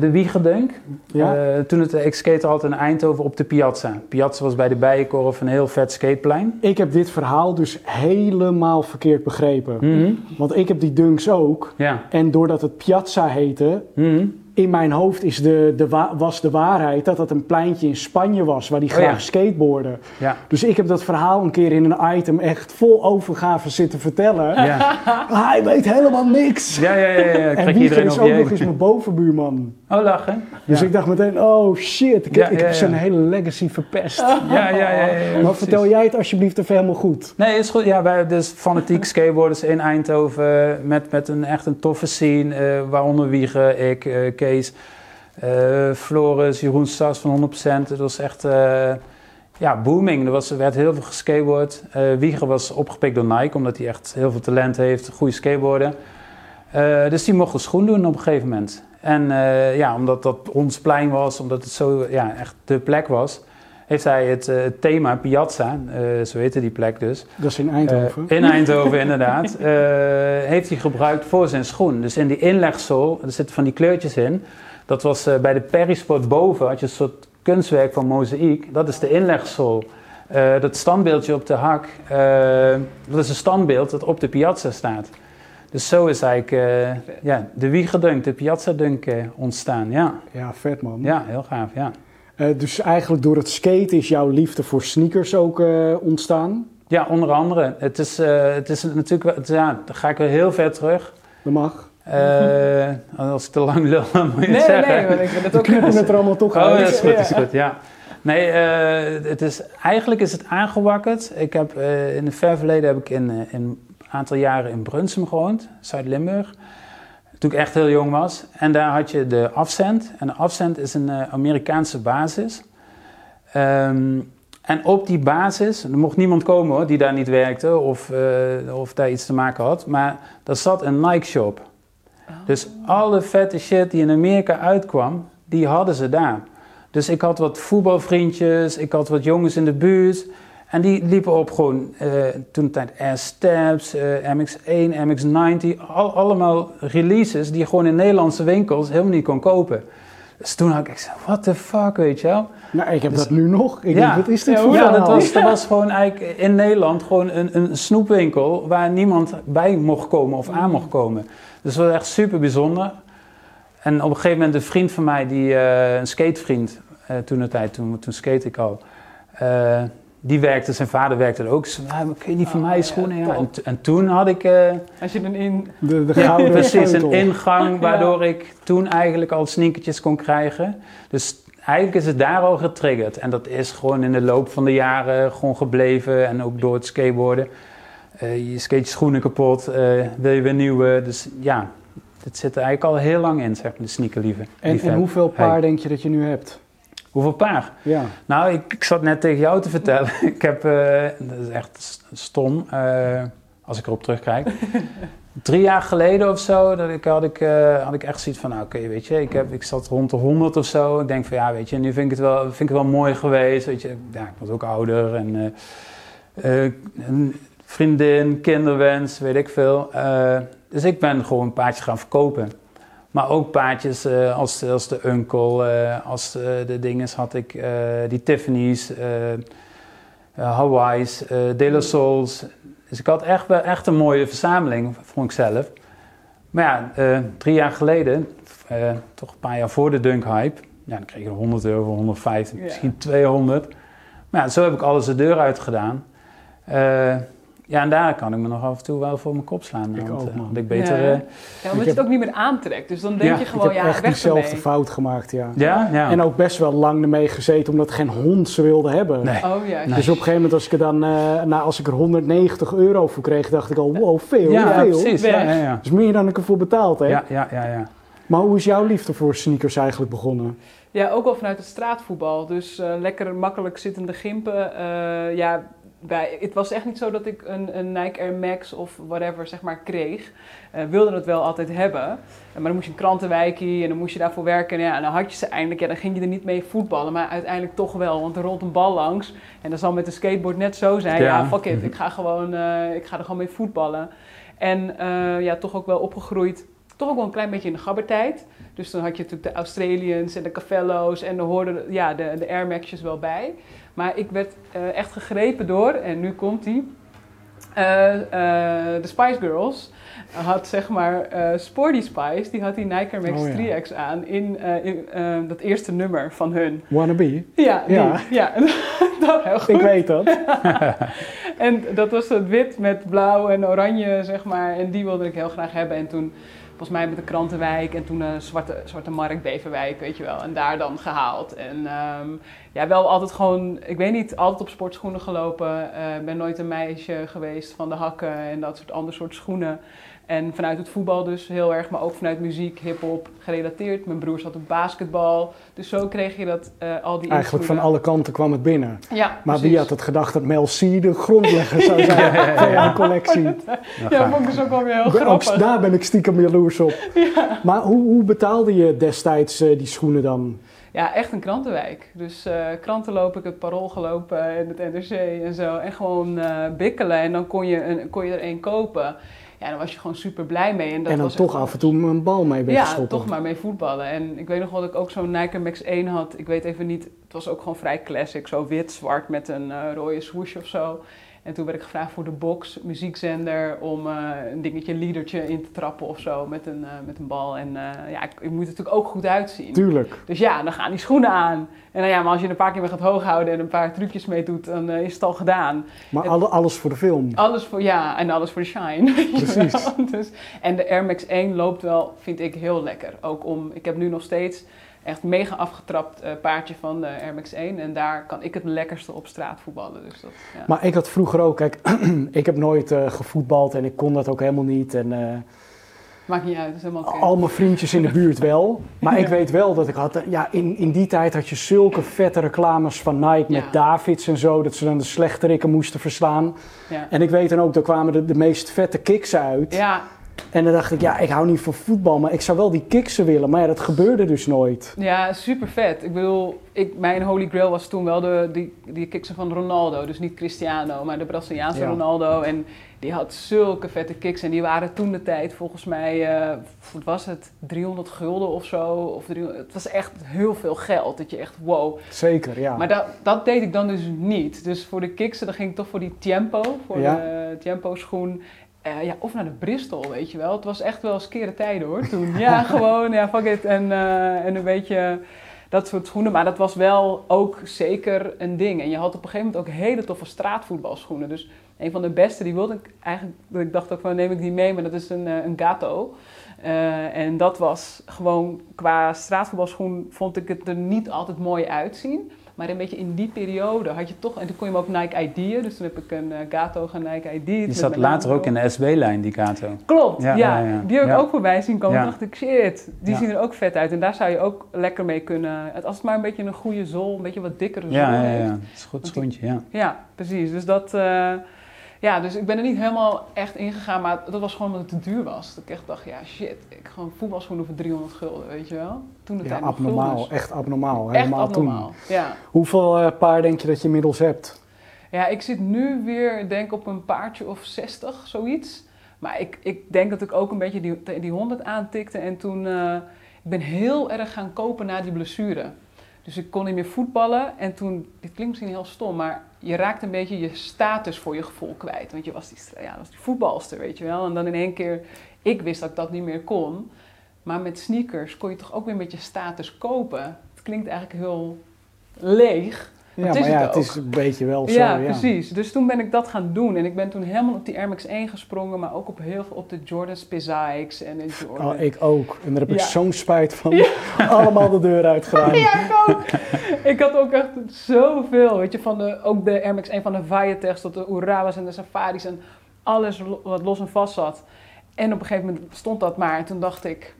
Speaker 4: de Wiegerdunk.
Speaker 1: Ja?
Speaker 4: Toen het, ik skate altijd in Eindhoven op de Piazza. Piazza was bij de Bijenkorf een heel vet skateplein.
Speaker 1: Ik heb dit verhaal dus helemaal verkeerd begrepen.
Speaker 4: Mhm.
Speaker 1: Want ik heb die dunks ook.
Speaker 4: Ja.
Speaker 1: En doordat het Piazza heette,
Speaker 4: Mhm.
Speaker 1: In mijn hoofd is de, de wa- was de waarheid dat het een pleintje in Spanje was waar die
Speaker 4: Oh,
Speaker 1: graag
Speaker 4: ja.
Speaker 1: skateboarden.
Speaker 4: Ja.
Speaker 1: Dus ik heb dat verhaal een keer in een item echt vol overgave zitten vertellen.
Speaker 4: Ja.
Speaker 1: Hij weet helemaal niks.
Speaker 4: Ja, ja, ja, ja.
Speaker 1: en
Speaker 4: iedereen
Speaker 1: is ook nog eens mijn bovenbuurman.
Speaker 4: Oh, lachen.
Speaker 1: Dus ik dacht meteen, oh shit, ik, heb- ik
Speaker 4: ja,
Speaker 1: heb zijn hele legacy verpest.
Speaker 4: Ja, ja, ja.
Speaker 1: maar vertel jij het alsjeblieft even helemaal goed.
Speaker 4: Nee, is goed. Ja, wij hebben dus fanatiek skateboarders in Eindhoven met, met een echt een toffe scene. eh, waaronder Wiegen, ik, eh, Kees, eh, Floris, Jeroen Sas van 100%. Het was echt eh, ja, booming. Er, was, er werd heel veel geskateboard. Eh Wiegen was opgepikt door Nike, omdat hij echt heel veel talent heeft, goede skateboarder. Eh, dus die mocht een schoen doen op een gegeven moment. En ja, omdat dat ons plein was, omdat het zo ja, echt de plek was, heeft hij het eh, thema Piazza, eh, zo heette die plek dus,
Speaker 1: Dat is in Eindhoven.
Speaker 4: eh, in Eindhoven, inderdaad. heeft hij gebruikt voor zijn schoen. Dus in die inlegzool, er zitten van die kleurtjes in. Dat was bij de Perisport boven, had je een soort kunstwerk van mozaïek. Dat is de inlegzool. Eh, dat standbeeldje op de hak, dat is een standbeeld dat op de piazza staat. Dus zo is eigenlijk ja, de wiegerdunk, de piazza-dunk ontstaan. Ja.
Speaker 1: Ja, vet man.
Speaker 4: ja, heel gaaf, ja.
Speaker 1: Eh, dus eigenlijk door het skaten is jouw liefde voor sneakers ook eh, ontstaan.
Speaker 4: Ja, onder andere. Het is, eh, het is natuurlijk, het- ja, dan ga ik weer heel ver terug.
Speaker 1: Dat mag.
Speaker 4: Eh, als ik te lang lul, dan moet je
Speaker 3: Nee,
Speaker 4: het zeggen.
Speaker 3: nee, want ik vind het ook
Speaker 1: het er allemaal toch
Speaker 4: Oh, dat is goed, dat is goed, ja. Nee, eh, het is, eigenlijk is het aangewakkerd. Ik heb, eh, in het ver verleden heb ik in, in een aantal jaren in Brunsum gewoond, Zuid-Limburg. Toen ik echt heel jong was. En daar had je de Afcent. En de Afcent is een eh, Amerikaanse basis. Ehm, en op die basis, er mocht niemand komen hoor, die daar niet werkte of, eh, of daar iets te maken had. Maar daar zat een Nike shop. Dus alle vette shit die in Amerika uitkwam, die hadden ze daar. Dus ik had wat voetbalvriendjes, ik had wat jongens in de buurt. En die liepen op gewoon eh, toen tijd Air Steps, eh, MX1, MX90. Al, allemaal releases die je gewoon in Nederlandse winkels helemaal niet kon kopen. Dus toen had ik echt what the fuck, weet je wel.
Speaker 1: Nou, ik heb
Speaker 4: Dus-
Speaker 1: dat nu nog. Ik
Speaker 4: Ja.
Speaker 1: denk, wat is dit
Speaker 3: Ja,
Speaker 1: voor
Speaker 4: Ja, dat was, dat was gewoon eigenlijk in Nederland gewoon een, een snoepwinkel waar niemand bij mocht komen of aan mocht komen. Dus dat was echt super bijzonder. En op een gegeven moment een vriend van mij, die, eh, een skatevriend eh, toen de tijd, toen, toen skate ik al, die werkte, zijn vader werkte er ook. Ze zei, "Ja, maar kun je niet van
Speaker 3: Oh,
Speaker 4: mij schoenen? Ja. En, en toen had ik eh,
Speaker 3: Als je een in...
Speaker 1: De, de
Speaker 4: ja,
Speaker 1: gouden
Speaker 4: precies, een ingang waardoor ik toen eigenlijk al sneakertjes kon krijgen. Dus eigenlijk is het daar al getriggerd. En dat is gewoon in de loop van de jaren gewoon gebleven en ook door het skateboarden. je skate je schoenen kapot, wil je weer nieuwe. Dus ja, het zit er eigenlijk al heel lang in, zeg maar, de sneakerliefde.
Speaker 1: En, en hoeveel paar denk je dat je nu hebt?
Speaker 4: Hoeveel paar? Ja. Nou, ik, ik zat net tegen jou te vertellen. ik heb, dat is echt stom, als ik erop terugkijk. Drie jaar geleden of zo, dat ik, had, ik, uh, had ik echt zoiets van, nou, oké, weet je, ik, heb, ik zat rond de 100 of zo. Ik denk van, ja, weet je, nu vind ik het wel, vind ik het wel mooi geweest. Weet je, ja, ik was ook ouder en een vriendin, kinderwens, weet ik veel. dus ik ben gewoon paardjes gaan verkopen. Maar ook paardjes als, als de Uncle, als de dinges had ik, die Tiffany's, Hawaii's, De La Souls. Dus ik had echt, echt een mooie verzameling, vond ik zelf. Maar ja, drie jaar geleden, toch een paar jaar voor de dunk hype, ja, dan kreeg je 100 euro, 150, ja. misschien 200. Maar ja, zo heb ik alles de deur uit gedaan. Ja, en daar kan ik me nog af en toe wel voor mijn kop slaan.
Speaker 1: Ik
Speaker 4: want,
Speaker 1: ook, man.
Speaker 4: ik beter...
Speaker 3: Ja, ja omdat je het ook niet meer aantrekt. Dus dan denk je gewoon,
Speaker 1: ik heb
Speaker 3: ja,
Speaker 1: echt diezelfde fout gemaakt, ja.
Speaker 4: Ja? ja.
Speaker 1: En ook best wel lang ermee gezeten, omdat geen hond ze wilde hebben.
Speaker 4: Nee.
Speaker 3: Oh ja.
Speaker 1: Dus op een gegeven moment, als ik er dan, uh, nou, als ik er 190 euro voor kreeg, dacht ik al, wow, veel,
Speaker 4: ja,
Speaker 1: veel.
Speaker 4: precies. Ja, ja, ja.
Speaker 1: Dus meer dan ik ervoor betaald heb.
Speaker 4: Ja, ja, ja, ja.
Speaker 1: Maar hoe is jouw liefde voor sneakers eigenlijk begonnen?
Speaker 3: Ja, ook wel vanuit het straatvoetbal. Dus uh, lekker makkelijk zittende gimpen. Uh, ja, bij, het was echt niet zo dat ik een, een Nike Air Max of whatever zeg maar kreeg. Uh, wilde het wel altijd hebben. maar dan moest je een krantenwijkie en dan moest je daarvoor werken. En, ja, en dan had je ze eindelijk. Ja, dan ging je er niet mee voetballen. Maar uiteindelijk toch wel. Want er rolt een bal langs. En dat zal met een skateboard net zo zijn. Ja, ja fuck it. Ik ga, gewoon, uh, ik ga er gewoon mee voetballen. En ja, toch ook wel opgegroeid. Toch ook wel een klein beetje in de gabbertijd. Dus dan had je natuurlijk de Australians en de Cavello's. En er hoorden ja, de, de Air Max'jes wel bij. Maar ik werd uh, echt gegrepen door, en nu komt hij, uh, uh, de Spice Girls had zeg maar Sporty Spice, die had die Nike Max
Speaker 1: Oh, ja.
Speaker 3: 3X aan in, in dat eerste nummer van hun.
Speaker 1: Wannabe?
Speaker 3: Ja, die,
Speaker 1: Ja.
Speaker 3: ja. dat heel goed.
Speaker 1: Ik weet dat.
Speaker 3: En dat was het wit met blauw en oranje, zeg maar. En die wilde ik heel graag hebben. En toen, volgens mij met de Krantenwijk en toen een zwarte, zwarte Markt Beverwijk, weet je wel. En daar dan gehaald. En ehm, ja, wel altijd gewoon, ik weet niet, altijd op sportschoenen gelopen. Ik ben nooit een meisje geweest van de hakken en dat soort ander soort schoenen. En vanuit het voetbal dus heel erg, maar ook vanuit muziek, hip-hop gerelateerd. Mijn broer zat op basketbal. Dus zo kreeg je dat, eh, al die
Speaker 1: Eigenlijk van alle kanten kwam het binnen.
Speaker 3: Ja,
Speaker 1: Maar wie had het gedacht dat Mel C de grondlegger zou zijn van jouw collectie?
Speaker 3: Ja, vond ik dus ook wel weer heel
Speaker 1: Ook
Speaker 3: grappig.
Speaker 1: daar ben ik stiekem jaloers op. Maar hoe, hoe betaalde je destijds eh, die schoenen dan?
Speaker 3: Ja, echt een krantenwijk. Dus eh, kranten lopen, ik het Parool gelopen en het NRC en zo. En gewoon eh, bikkelen en dan kon je, een, kon je er één kopen. Ja, dan was je gewoon super blij mee. En, dat
Speaker 1: en dan
Speaker 3: was
Speaker 1: toch af en toe een bal mee
Speaker 3: Ja,
Speaker 1: weggestopt.
Speaker 3: toch maar mee voetballen. En ik weet nog wel dat ik ook zo'n Nike Max 1 had. Ik weet even niet, het was ook gewoon vrij classic. Zo wit-zwart met een eh, rode swoosh of zo. En toen werd ik gevraagd voor de box, muziekzender, om eh, een dingetje, een liedertje in te trappen of zo met een, eh, met een bal. En eh, ja, ik, ik moet er natuurlijk ook goed uitzien.
Speaker 1: Tuurlijk.
Speaker 3: Dus ja, dan gaan die schoenen aan. En dan, ja, maar als je een paar keer mee gaat hoog houden en een paar trucjes mee doet, dan is het al gedaan.
Speaker 1: Maar
Speaker 3: Het-
Speaker 1: alle, alles voor de film.
Speaker 3: Alles voor, ja, en alles voor de shine.
Speaker 1: Precies.
Speaker 3: Dus, en de Air Max 1 loopt wel, vind ik, heel lekker. Ook om, ik heb nu nog steeds echt mega afgetrapt eh, paardje van de Air Max 1. En daar kan ik het lekkerste op straat voetballen. Dus dat, ja.
Speaker 1: Maar ik had vroeger ook, kijk, ik heb nooit eh, gevoetbald en ik kon dat ook helemaal niet. En eh,
Speaker 3: Maakt niet uit, dat is helemaal oké.
Speaker 1: al mijn vriendjes in de buurt wel. Maar ik weet wel dat ik had, eh, ja, in, in die tijd had je zulke vette reclames van Nike met
Speaker 3: Ja.
Speaker 1: Davids en zo, dat ze dan de slechterikken moesten verslaan.
Speaker 3: Ja.
Speaker 1: En ik weet dan ook, daar kwamen de, de meest vette kicks uit.
Speaker 3: Ja,
Speaker 1: En dan dacht ik, ja, ik hou niet van voetbal, maar ik zou wel die kiksen willen. Maar ja, dat gebeurde dus nooit.
Speaker 3: ja, super vet. Ik bedoel, ik, mijn holy grail was toen wel de, die, die kiksen van Ronaldo. Dus niet Cristiano, maar de Braziliaanse
Speaker 1: Ja.
Speaker 3: Ronaldo. En die had zulke vette kicks. En die waren toen de tijd volgens mij, eh, wat was het, 300 gulden of zo. Of 300, het was echt heel veel geld. Dat je echt, wow.
Speaker 1: Zeker, ja.
Speaker 3: Maar dat, dat deed ik dan dus niet. Dus voor de kiksen, dan ging ik toch voor die Tempo. Voor
Speaker 1: Ja.
Speaker 3: de Tempo schoen. Eh, ja, of naar de Bristol, weet je wel. Het was echt wel skere tijden hoor, toen. Ja, gewoon, ja, fuck it. En, eh, en een beetje dat soort schoenen. Maar dat was wel ook zeker een ding. En je had op een gegeven moment ook hele toffe straatvoetbalschoenen. Dus een van de beste, die wilde ik eigenlijk... Ik dacht ook van, neem ik die mee, maar dat is een, eh, een Gato. En dat was gewoon, qua straatvoetbalschoen vond ik het er niet altijd mooi uitzien. Maar een beetje in die periode had je toch, en toen kon je hem ook Nike ID'en. Dus toen heb ik een uh, Gato gaan Nike ID.
Speaker 4: Die zat later ook in de SB-lijn, die Gato.
Speaker 3: Klopt, ja. ja, ja die heb ik ook voorbij zien komen.
Speaker 4: Ja.
Speaker 3: Toen dacht ik, shit, die zien er ook vet uit. En daar zou je ook lekker mee kunnen. Als het maar een beetje een goede zool, een beetje wat dikkere zool
Speaker 4: Ja, ja,
Speaker 3: heeft.
Speaker 4: ja. Dat is een goed schoentje, ja.
Speaker 3: Ja, precies. Dus dat... eh, ja, dus ik ben er niet helemaal echt ingegaan, maar dat was gewoon omdat het te duur was. Dat ik echt dacht, ja shit, ik gewoon voetbalschoenen voor 300 gulden, weet je wel. Toen de
Speaker 1: Ja,
Speaker 3: tijd
Speaker 1: abnormaal. Echt abnormaal.
Speaker 3: Echt
Speaker 1: Helemaal
Speaker 3: abnormaal,
Speaker 1: toen.
Speaker 3: ja.
Speaker 1: Hoeveel eh, paar denk je dat je inmiddels hebt?
Speaker 3: Ja, ik zit nu weer, denk ik, op een paardje of 60, zoiets. Maar ik, ik denk dat ik ook een beetje die, die 100 aantikte. En toen, eh, ik ben heel erg gaan kopen na die blessure. Dus ik kon niet meer voetballen. En toen, dit klinkt misschien heel stom, maar je raakt een beetje je status voor je gevoel kwijt. Want je was die, ja, was die voetbalster, weet je wel. En dan in één keer, ik wist dat ik dat niet meer kon. Maar met sneakers kon je toch ook weer een beetje status kopen. Het klinkt eigenlijk heel leeg.
Speaker 1: Ja,
Speaker 3: Het is
Speaker 1: maar ja,
Speaker 3: het
Speaker 1: is een beetje wel zo.
Speaker 3: Ja,
Speaker 1: Ja,
Speaker 3: precies. Dus toen ben ik dat gaan doen. En ik ben toen helemaal op die Air Max 1 gesprongen, maar ook op heel veel op de Jordan Spezics en de Jordan.
Speaker 1: Oh, ik ook. En daar heb ik
Speaker 3: Ja.
Speaker 1: zo'n spijt van. Allemaal de deur uitgedaan.
Speaker 3: Ja, ik ook. ik had ook echt zoveel, weet je, van de, ook de Air Max 1 van de Viatex tot de Urawas en de Safaris en alles wat los en vast zat. En op een gegeven moment stond dat maar en toen dacht ik,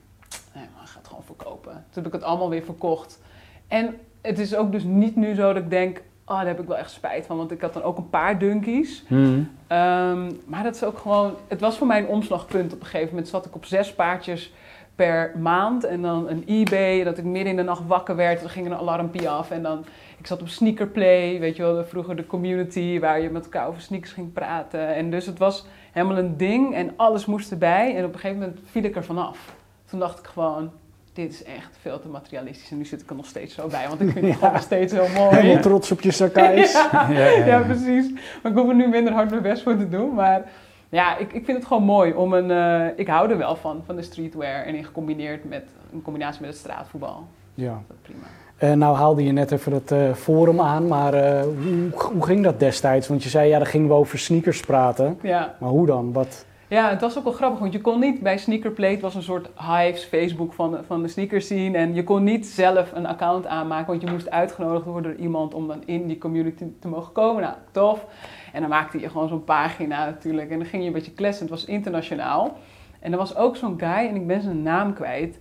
Speaker 3: nee man, ik ga het gewoon verkopen. Toen heb ik het allemaal weer verkocht. En het is ook dus niet nu zo dat ik denk, oh, daar heb ik wel echt spijt van, want ik had dan ook een paar dunkies.
Speaker 4: Mhm.
Speaker 3: Ehm, maar dat is ook gewoon, het was voor mij een omslagpunt. Op een gegeven moment zat ik op zes paardjes per maand en dan een eBay, dat ik midden in de nacht wakker werd, dan ging er een alarmpje af en dan, ik zat op Sneakerplay, weet je wel, vroeger de community waar je met elkaar over sneakers ging praten. En dus het was helemaal een ding en alles moest erbij en op een gegeven moment viel ik er vanaf. Toen dacht ik gewoon, dit is echt veel te materialistisch en nu zit ik er nog steeds zo bij, want ik vind het gewoon nog steeds heel mooi.
Speaker 1: Helemaal trots op je Sakais.
Speaker 3: Ja.
Speaker 4: Ja, ja, ja.
Speaker 3: Ja, precies. Maar ik hoef er nu minder hard mijn best voor te doen. Maar ja, ik, ik vind het gewoon mooi om een... eh, ik hou er wel van, van de streetwear. En in gecombineerd met, in combinatie met het straatvoetbal.
Speaker 1: Ja.
Speaker 3: Dat is prima.
Speaker 1: Eh, nou haalde je net even het eh, forum aan, maar eh, hoe, hoe ging dat destijds? Want je zei, ja, dan gingen we over sneakers praten.
Speaker 3: Ja.
Speaker 1: Maar hoe dan? Wat?
Speaker 3: Ja, het was ook wel grappig. Want je kon niet bij Sneakerplay... Het was een soort Hives, Facebook van de, van de sneakers scene. En je kon niet zelf een account aanmaken. Want je moest uitgenodigd worden door iemand om dan in die community te mogen komen. Nou, tof. En dan maakte je gewoon zo'n pagina natuurlijk. En dan ging je een beetje kletsen. Het was internationaal. En er was ook zo'n guy, en ik ben zijn naam kwijt.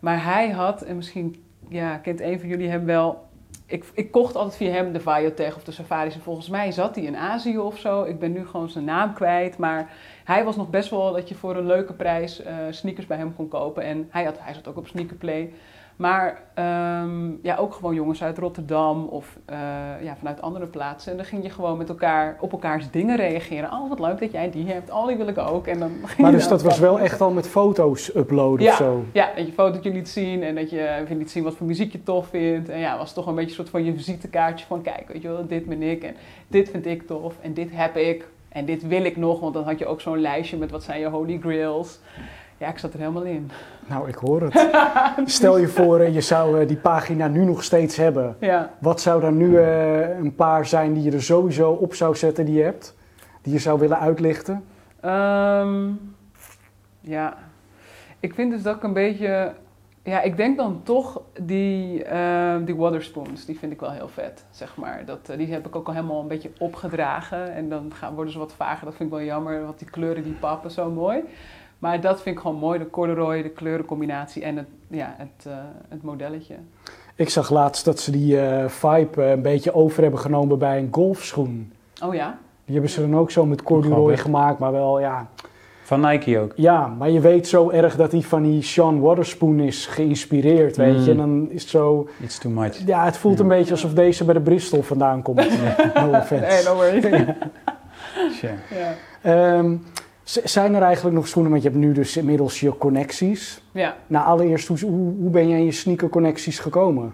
Speaker 3: Maar hij had, en misschien ja, kent een van jullie hem wel. Ik, ik kocht altijd via hem de Viotech of de Safaris. En volgens mij zat hij in Azië of zo. Ik ben nu gewoon zijn naam kwijt. Maar hij was nog best wel dat je voor een leuke prijs eh, sneakers bij hem kon kopen. En hij, had, hij zat ook op Sneakerplay. Maar ehm, ja, ook gewoon jongens uit Rotterdam of eh, ja, vanuit andere plaatsen. En dan ging je gewoon met elkaar op elkaars dingen reageren. Oh, wat leuk dat jij die hebt. Oh, die wil ik ook. En dan ging
Speaker 1: Maar dus dat was wel echt al met foto's uploaden
Speaker 3: Ja.
Speaker 1: of zo?
Speaker 3: Ja, dat je fotootje liet zien en dat je liet zien wat voor muziek je tof vindt. En ja, was toch een beetje een soort van je visitekaartje van kijk, weet je wel, dit ben ik en dit vind ik tof en dit heb ik en dit wil ik nog. Want dan had je ook zo'n lijstje met wat zijn je holy grails. Ja, ik zat er helemaal in.
Speaker 1: Nou, ik hoor het. Stel je voor, je zou eh, die pagina nu nog steeds hebben.
Speaker 3: Ja.
Speaker 1: Wat zou dan nu eh, een paar zijn die je er sowieso op zou zetten die je hebt? Die je zou willen uitlichten?
Speaker 3: Ehm, ja, ik vind dus dat ik een beetje. Ja, ik denk dan toch die, ehm, die Waterspoons, die vind ik wel heel vet, zeg maar. Dat, eh, die heb ik ook al helemaal een beetje opgedragen. En dan gaan, worden ze wat vager, dat vind ik wel jammer. Want die kleuren, die pappen zo mooi. Maar dat vind ik gewoon mooi, de corduroy, de kleurencombinatie en het, ja, het, eh, het modelletje.
Speaker 1: Ik zag laatst dat ze die eh, vibe een beetje over hebben genomen bij een golfschoen.
Speaker 3: Oh ja?
Speaker 1: Die hebben ze dan ook zo met corduroy gemaakt, maar wel, ja...
Speaker 4: Van Nike ook.
Speaker 1: Ja, maar je weet zo erg dat die van die Sean Waterspoon is geïnspireerd, weet
Speaker 4: Mm.
Speaker 1: je. En dan is het zo...
Speaker 4: It's too much.
Speaker 1: Ja, het voelt een beetje alsof deze bij de Bristol vandaan komt. No offense.
Speaker 3: Nee, no worries.
Speaker 4: Sure.
Speaker 3: ja.
Speaker 1: Ehm, zijn er eigenlijk nog schoenen, want je hebt nu dus inmiddels je connecties.
Speaker 3: ja.
Speaker 1: Nou, allereerst, hoe, hoe, hoe ben je aan je sneaker connecties gekomen?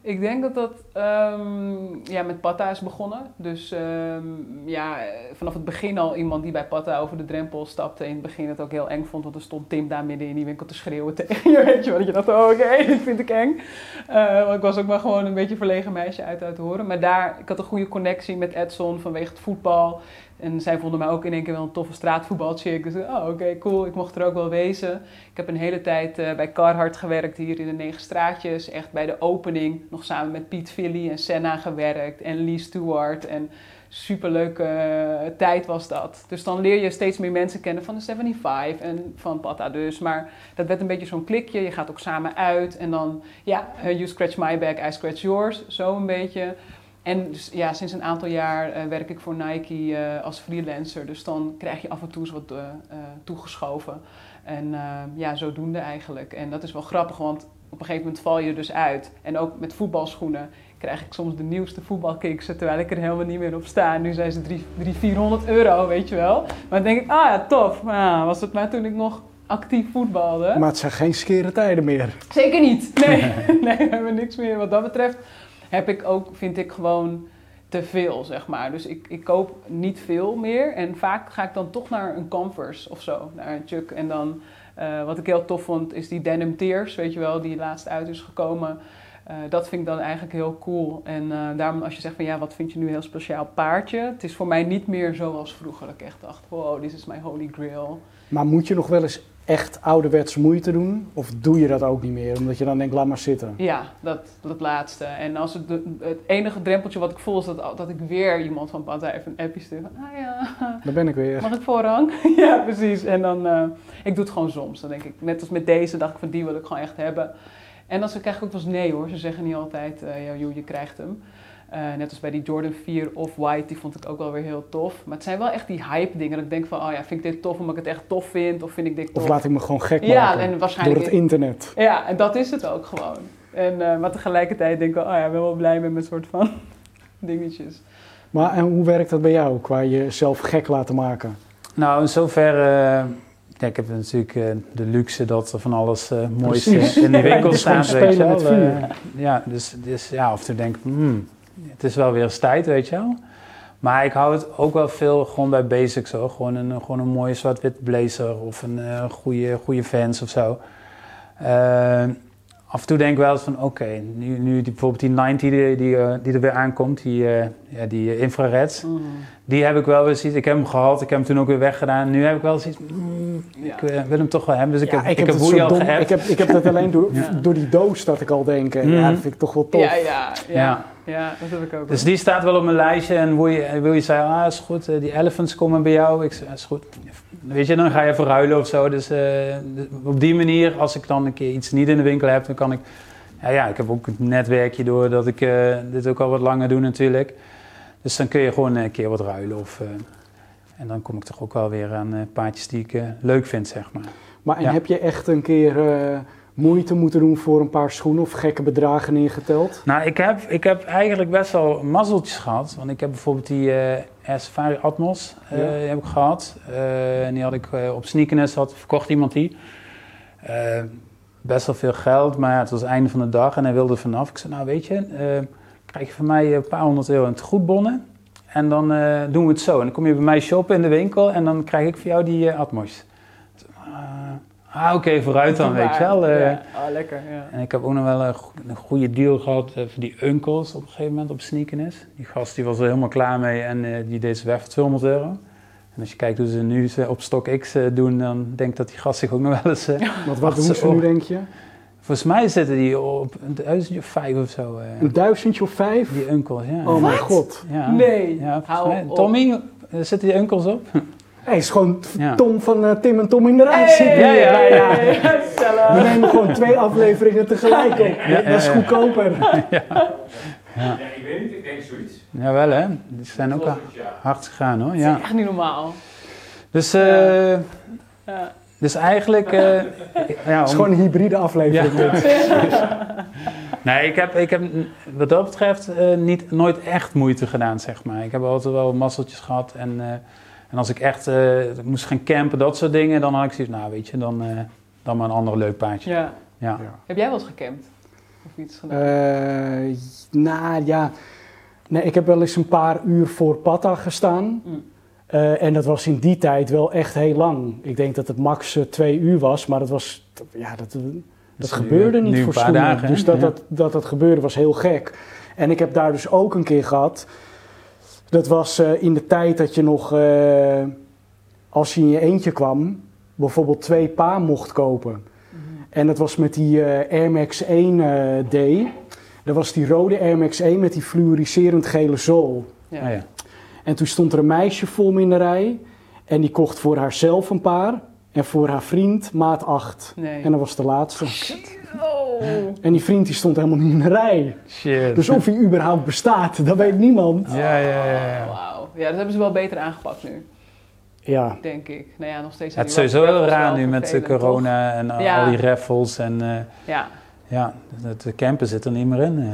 Speaker 3: Ik denk dat dat ehm, ja, met Patta is begonnen. Dus ehm, ja, vanaf het begin al iemand die bij Patta over de drempel stapte. In het begin het ook heel eng vond, want er stond Tim daar midden in die winkel te schreeuwen tegen je. Weet je wel, je dacht, oh, oké, dit vind ik eng. Eh, want ik was ook maar gewoon een beetje verlegen meisje uit uit horen. Maar daar, ik had een goede connectie met Edson vanwege het voetbal. En zij vonden mij ook in één keer wel een toffe straatvoetbalchick. Dus oh, oké, cool. Ik mocht er ook wel wezen. Ik heb een hele tijd uh, bij Carhartt gewerkt hier in de Negen Straatjes. Echt bij de opening nog samen met Piet Villy en Senna gewerkt. En Lee Stewart. En superleuke uh, tijd was dat. Dus dan leer je steeds meer mensen kennen van de 75 en van Pata dus. Maar dat werd een beetje zo'n klikje. Je gaat ook samen uit. En dan, ja, you scratch my back, I scratch yours. Zo een beetje. En dus, ja, sinds een aantal jaar uh, werk ik voor Nike uh, als freelancer. Dus dan krijg je af en toe eens wat uh, toegeschoven. En ja, zodoende eigenlijk. En dat is wel grappig, want op een gegeven moment val je er dus uit. En ook met voetbalschoenen krijg ik soms de nieuwste voetbalkicks, terwijl ik er helemaal niet meer op sta. Nu zijn ze 300, 400 euro, weet je wel. Maar dan denk ik, ah ja, tof. Maar was het maar toen ik nog actief voetbalde.
Speaker 1: Maar het zijn geen skere tijden meer.
Speaker 3: Zeker niet. Nee, nee, we hebben niks meer wat dat betreft heb ik ook, vind ik gewoon te veel, zeg maar. Dus ik, ik koop niet veel meer. En vaak ga ik dan toch naar een Converse of zo, naar een Chuck. En dan, uh, wat ik heel tof vond, is die Denim Tears, weet je wel, die laatst uit is gekomen. Uh, dat vind ik dan eigenlijk heel cool. En uh, daarom als je zegt van ja, wat vind je nu heel speciaal paardje? Het is voor mij niet meer zoals vroeger. Dat ik echt dacht, wow, dit is my holy grail.
Speaker 1: Maar moet je nog wel eens echt ouderwets moeite doen? Of doe je dat ook niet meer, omdat je dan denkt, laat maar zitten?
Speaker 3: Ja, dat, dat laatste. En als het, het enige drempeltje wat ik voel is dat, dat ik weer iemand van Pata even een appje stuur van, ah ja,
Speaker 1: daar ben ik weer.
Speaker 3: Mag ik voorrang? ja, precies. En dan, uh, ik doe het gewoon soms. Dan denk ik, net als met deze, dacht ik van die wil ik gewoon echt hebben. En dan krijg ik ook wel eens nee hoor. Ze zeggen niet altijd, uh, joh, je krijgt hem. Uh, net als bij die Jordan 4 Off-White, die vond ik ook wel weer heel tof. Maar het zijn wel echt die hype dingen. Dat ik denk van, oh ja, vind ik dit tof omdat ik het echt tof vind? Of vind ik dit tof?
Speaker 1: Of laat ik me gewoon gek
Speaker 3: ja,
Speaker 1: maken
Speaker 3: en waarschijnlijk
Speaker 1: door het internet.
Speaker 3: Ja, en dat is het ook gewoon. En, uh, maar tegelijkertijd denk ik, oh ja, ik ben wel blij met mijn soort van dingetjes.
Speaker 1: Maar en hoe werkt dat bij jou, qua jezelf gek laten maken?
Speaker 4: Nou, in zoverre... Uh, ja, ik heb natuurlijk uh, de luxe dat er van alles uh, moois in de winkel staat.
Speaker 1: Weet je wel. Uh,
Speaker 4: ja, dus, dus ja, of te denken, hmm, het is wel weer eens tijd, weet je wel. Maar ik hou het ook wel veel gewoon bij basics hoor. Gewoon een, gewoon een mooie zwart-wit blazer of een uh, goede, goede Vans of zo. Uh, af en toe denk ik wel eens van oké, okay, nu, nu die, bijvoorbeeld die 90 die, die, uh, die er weer aankomt, die, uh, ja, die infrared, mm. die heb ik wel weer zoiets, ik heb hem gehad, ik heb hem toen ook weer weggedaan. Nu heb ik wel zoiets, mm,
Speaker 3: Ja.
Speaker 4: ik uh, wil hem toch wel hebben. Dus ik
Speaker 1: Ja,
Speaker 4: heb,
Speaker 1: ik heb,
Speaker 4: heb al
Speaker 1: dom-
Speaker 4: gehad.
Speaker 1: ik heb, ik heb dat alleen door,
Speaker 4: Ja.
Speaker 1: door die doos dat ik al denk, eh,
Speaker 4: Mhm.
Speaker 1: ja, dat vind ik toch wel tof.
Speaker 3: Ja, ja, ja, dat heb ik ook.
Speaker 4: Dus die staat wel op mijn lijstje en wil je, wil je zeggen, ah is goed, eh, die elephants komen bij jou. Ik zeg, is goed. Weet je, dan ga je verruilen of zo. Dus eh, op die manier, als ik dan een keer iets niet in de winkel heb, dan kan ik... Ja, ja ik heb ook een netwerkje door dat ik eh, dit ook al wat langer doe natuurlijk. Dus dan kun je gewoon een keer wat ruilen. Of, eh, en dan kom ik toch ook wel weer aan paardjes die ik leuk vind, zeg maar.
Speaker 1: Maar en
Speaker 4: Ja.
Speaker 1: heb je echt een keer eh, moeite moeten doen voor een paar schoenen of gekke bedragen neergeteld?
Speaker 4: Nou, ik heb, ik heb eigenlijk best wel mazzeltjes gehad. Want ik heb bijvoorbeeld die eh Air Safari Atmos eh,
Speaker 1: Ja.
Speaker 4: heb ik gehad. Eh, en die had ik eh, op Sneakernest, had, verkocht iemand die. Eh, best wel veel geld, maar ja, het was het einde van de dag en hij wilde vanaf. Ik zei, nou weet je, eh, krijg je van mij een paar honderd euro in het goedbonnen. En dan eh, doen we het zo. En dan kom je bij mij shoppen in de winkel en dan krijg ik voor jou die eh, Atmos. Ah, oké, vooruit dan, weet je wel. eh.
Speaker 3: ja. Ah, lekker, ja.
Speaker 4: En ik heb ook nog wel een, go- een goede deal gehad eh, voor die uncles op een gegeven moment op Sneakerness. Die gast die was er helemaal klaar mee en eh, die deed ze weg voor 200 euro. En als je kijkt hoe ze nu ze op StockX doen, dan denk ik dat die gast zich ook nog wel eens... eh,
Speaker 1: Want wat
Speaker 4: Wacht,
Speaker 1: doen ze nu, denk je?
Speaker 4: volgens mij zitten die op een duizendje of vijf of zo.
Speaker 1: Een duizendje of vijf?
Speaker 4: die uncles, ja.
Speaker 1: Oh mijn god.
Speaker 4: Ja.
Speaker 3: Nee,
Speaker 4: Ja,
Speaker 3: op.
Speaker 4: Tommy, zitten die uncles op?
Speaker 1: Hij is gewoon
Speaker 4: Ja.
Speaker 1: Tom van eh, Tim en Tom in de rij.
Speaker 3: Hey,
Speaker 1: zit hier.
Speaker 4: ja, ja,
Speaker 3: ja.
Speaker 1: We nemen gewoon twee afleveringen tegelijk op.
Speaker 4: ja,
Speaker 1: dat is
Speaker 4: ja.
Speaker 1: goedkoper.
Speaker 5: Ja, ik weet niet, ik denk zoiets.
Speaker 4: Jawel hè, die zijn ook hard gegaan hoor.
Speaker 3: Dat
Speaker 4: Ja.
Speaker 3: is echt niet normaal.
Speaker 4: Dus, eh,
Speaker 3: Ja.
Speaker 4: dus eigenlijk... eh, ja,
Speaker 1: Het is gewoon een hybride aflevering.
Speaker 4: Nee, ik heb, ik heb wat dat betreft niet, nooit echt moeite gedaan, zeg maar. Ik heb altijd wel mazzeltjes gehad. En, eh, en als ik echt eh, moest gaan campen, dat soort dingen, dan had ik zoiets, nou weet je, dan, eh, dan maar een ander leuk paardje.
Speaker 3: Ja.
Speaker 4: Ja.
Speaker 1: Ja.
Speaker 3: Heb jij wel eens gecampt? Of iets gedaan?
Speaker 1: Eh, nou ja, nee, ik heb wel eens een paar uur voor Patta gestaan.
Speaker 3: Mm.
Speaker 1: Eh, en dat was in die tijd wel echt heel lang. Ik denk dat het max twee uur was, maar dat was, ja, dat, dat
Speaker 4: Dus nu-
Speaker 1: gebeurde niet
Speaker 4: nu
Speaker 1: voor
Speaker 4: dagen, hè?
Speaker 1: dus dat,
Speaker 4: Ja.
Speaker 1: dat, dat dat gebeurde was heel gek. En ik heb daar dus ook een keer gehad. Dat was eh, in de tijd dat je nog, eh, als je in je eentje kwam, bijvoorbeeld twee paar mocht kopen. En dat was met die eh, Air Max 1 eh, D. Dat was die rode Air Max 1 met die fluoriserend gele zool.
Speaker 3: Ja.
Speaker 4: Ah, ja.
Speaker 1: En toen stond er een meisje voor me in de rij. En die kocht voor haarzelf een paar. En voor haar vriend maat 8.
Speaker 3: Nee.
Speaker 1: En dat was de laatste.
Speaker 3: Oh.
Speaker 1: En die vriend die stond helemaal niet in de rij.
Speaker 4: Shit.
Speaker 1: Dus of hij überhaupt bestaat, dat weet niemand.
Speaker 4: Ja, ja, ja. ja.
Speaker 3: Wauw. Ja, dat hebben ze wel beter aangepakt nu,
Speaker 1: Ja,
Speaker 3: denk ik. Nou ja, nog steeds.
Speaker 4: Het is sowieso heel raar nu met de
Speaker 3: vervelend,
Speaker 4: corona en
Speaker 3: Ja.
Speaker 4: al die raffles. En eh?
Speaker 3: Ja.
Speaker 4: ja, het de camper zit er niet meer in. eh.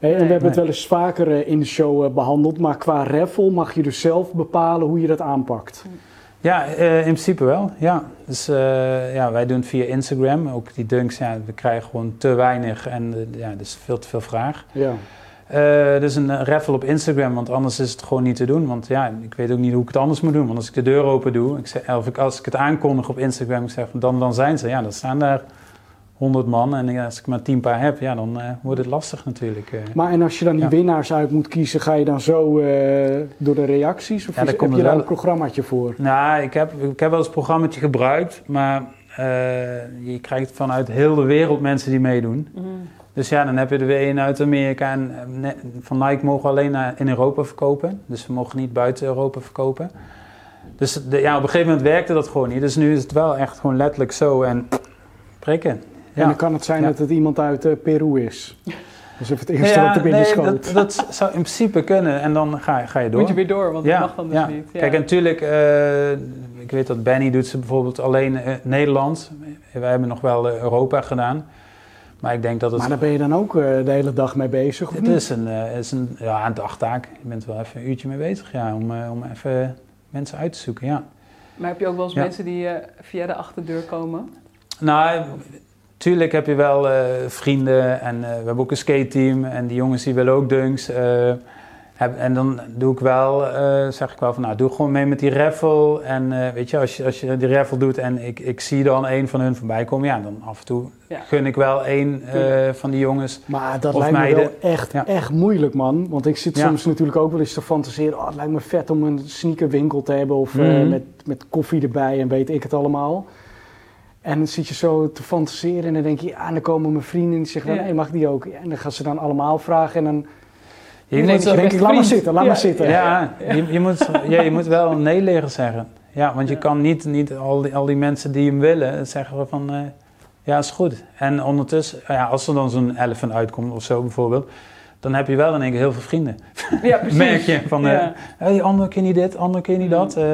Speaker 1: Hey, en we
Speaker 3: Nee.
Speaker 1: hebben het wel eens vaker eh, in de show eh, behandeld. Maar qua raffle mag je dus zelf bepalen hoe je dat aanpakt.
Speaker 4: Ja, eh, in principe wel. Ja. Dus eh, ja, wij doen het via Instagram. Ook die dunks, ja, we krijgen gewoon te weinig en eh, ja, er is veel te veel vraag.
Speaker 1: Ja.
Speaker 4: Dus een raffle op Instagram, want anders is het gewoon niet te doen. Want ja, ik weet ook niet hoe ik het anders moet doen. Want als ik de deur open doe, ik zeg, of ik, als ik het aankondig op Instagram, ik zeg dan, dan zijn ze. Ja, dan staan daar 100 man. En ja, als ik maar 10 paar heb, ja, dan eh, wordt het lastig natuurlijk. eh.
Speaker 1: Maar en als je dan die
Speaker 4: Ja.
Speaker 1: winnaars uit moet kiezen, ga je dan zo eh, door de reacties? Of
Speaker 4: Ja,
Speaker 1: is-
Speaker 4: daar
Speaker 1: heb
Speaker 4: komt
Speaker 1: je
Speaker 4: er
Speaker 1: daar
Speaker 4: wel-
Speaker 1: een programmaatje voor?
Speaker 4: Nou, ik heb, ik heb wel eens een programmaatje gebruikt, maar eh, je krijgt vanuit heel de wereld mensen die meedoen.
Speaker 3: Mhm.
Speaker 4: Dus ja, dan heb je er weer een uit Amerika. En van Nike mogen we alleen in Europa verkopen. Dus we mogen niet buiten Europa verkopen. Dus de, ja, op een gegeven moment werkte dat gewoon niet. Dus nu is het wel echt gewoon letterlijk zo en prikken.
Speaker 1: En
Speaker 4: Ja.
Speaker 1: dan kan het zijn
Speaker 4: Ja.
Speaker 1: dat het iemand uit eh, Peru is. Dus even het eerste
Speaker 4: Ja,
Speaker 1: wat er binnen
Speaker 4: nee,
Speaker 1: schoot.
Speaker 4: dat, dat zou in principe kunnen en dan ga, ga je door.
Speaker 3: Moet je weer door, want
Speaker 4: Ja,
Speaker 3: dat mag dan dus
Speaker 4: ja.
Speaker 3: niet. Ja.
Speaker 4: Kijk, en natuurlijk, eh, ik weet dat Benny doet ze bijvoorbeeld alleen eh, Nederland. Wij hebben nog wel Europa gedaan. Maar ik denk dat het...
Speaker 1: Maar daar ben je dan ook eh, de hele dag mee bezig, of
Speaker 4: Het
Speaker 1: niet?
Speaker 4: is een, eh, is een, ja, een dagtaak. Je bent wel even een uurtje mee bezig ja, om, eh, om even mensen uit te zoeken. Ja.
Speaker 3: Maar heb je ook wel eens
Speaker 4: Ja.
Speaker 3: mensen die eh, via de achterdeur komen?
Speaker 4: Nou, tuurlijk heb je wel eh, vrienden en eh, we hebben ook een skateteam en die jongens die willen ook dunks. eh, heb- en dan doe ik wel, eh, zeg ik wel van nou, doe gewoon mee met die raffle. En eh, weet je, als je, als je die raffle doet en ik, ik zie dan een van hun voorbij komen, ja, dan af en toe
Speaker 3: Ja.
Speaker 4: gun ik wel een eh, van die jongens.
Speaker 1: Maar dat
Speaker 4: Of
Speaker 1: lijkt me wel echt,
Speaker 4: Ja.
Speaker 1: echt moeilijk, man. Want ik zit
Speaker 4: Ja.
Speaker 1: soms natuurlijk ook wel eens te fantaseren. Oh, het lijkt me vet om een sneakerwinkel te hebben. Of eh,
Speaker 4: Mhm.
Speaker 1: met, met koffie erbij en weet ik het allemaal. En dan zit je zo te fantaseren en dan denk je... Ja, en dan komen mijn vrienden en die zeggen dan...
Speaker 3: Ja.
Speaker 1: Hey, mag die ook? En dan gaan ze dan allemaal vragen en dan...
Speaker 4: Je moet,
Speaker 1: denk ik, laat maar zitten, laat
Speaker 3: Ja,
Speaker 1: maar zitten.
Speaker 4: Ja, je, je, moet, ja, je moet wel nee leren zeggen. Ja, want je
Speaker 3: Ja.
Speaker 4: kan niet, niet al, die, al die mensen die hem willen zeggen van eh, ja, is goed. En ondertussen, ja, als er dan zo'n elephant uitkomt of zo bijvoorbeeld, dan heb je wel in één keer heel veel vrienden.
Speaker 3: Ja, precies.
Speaker 4: Merk je van, eh
Speaker 3: Ja.
Speaker 4: hey, andere keer niet dit, andere keer niet dat. eh,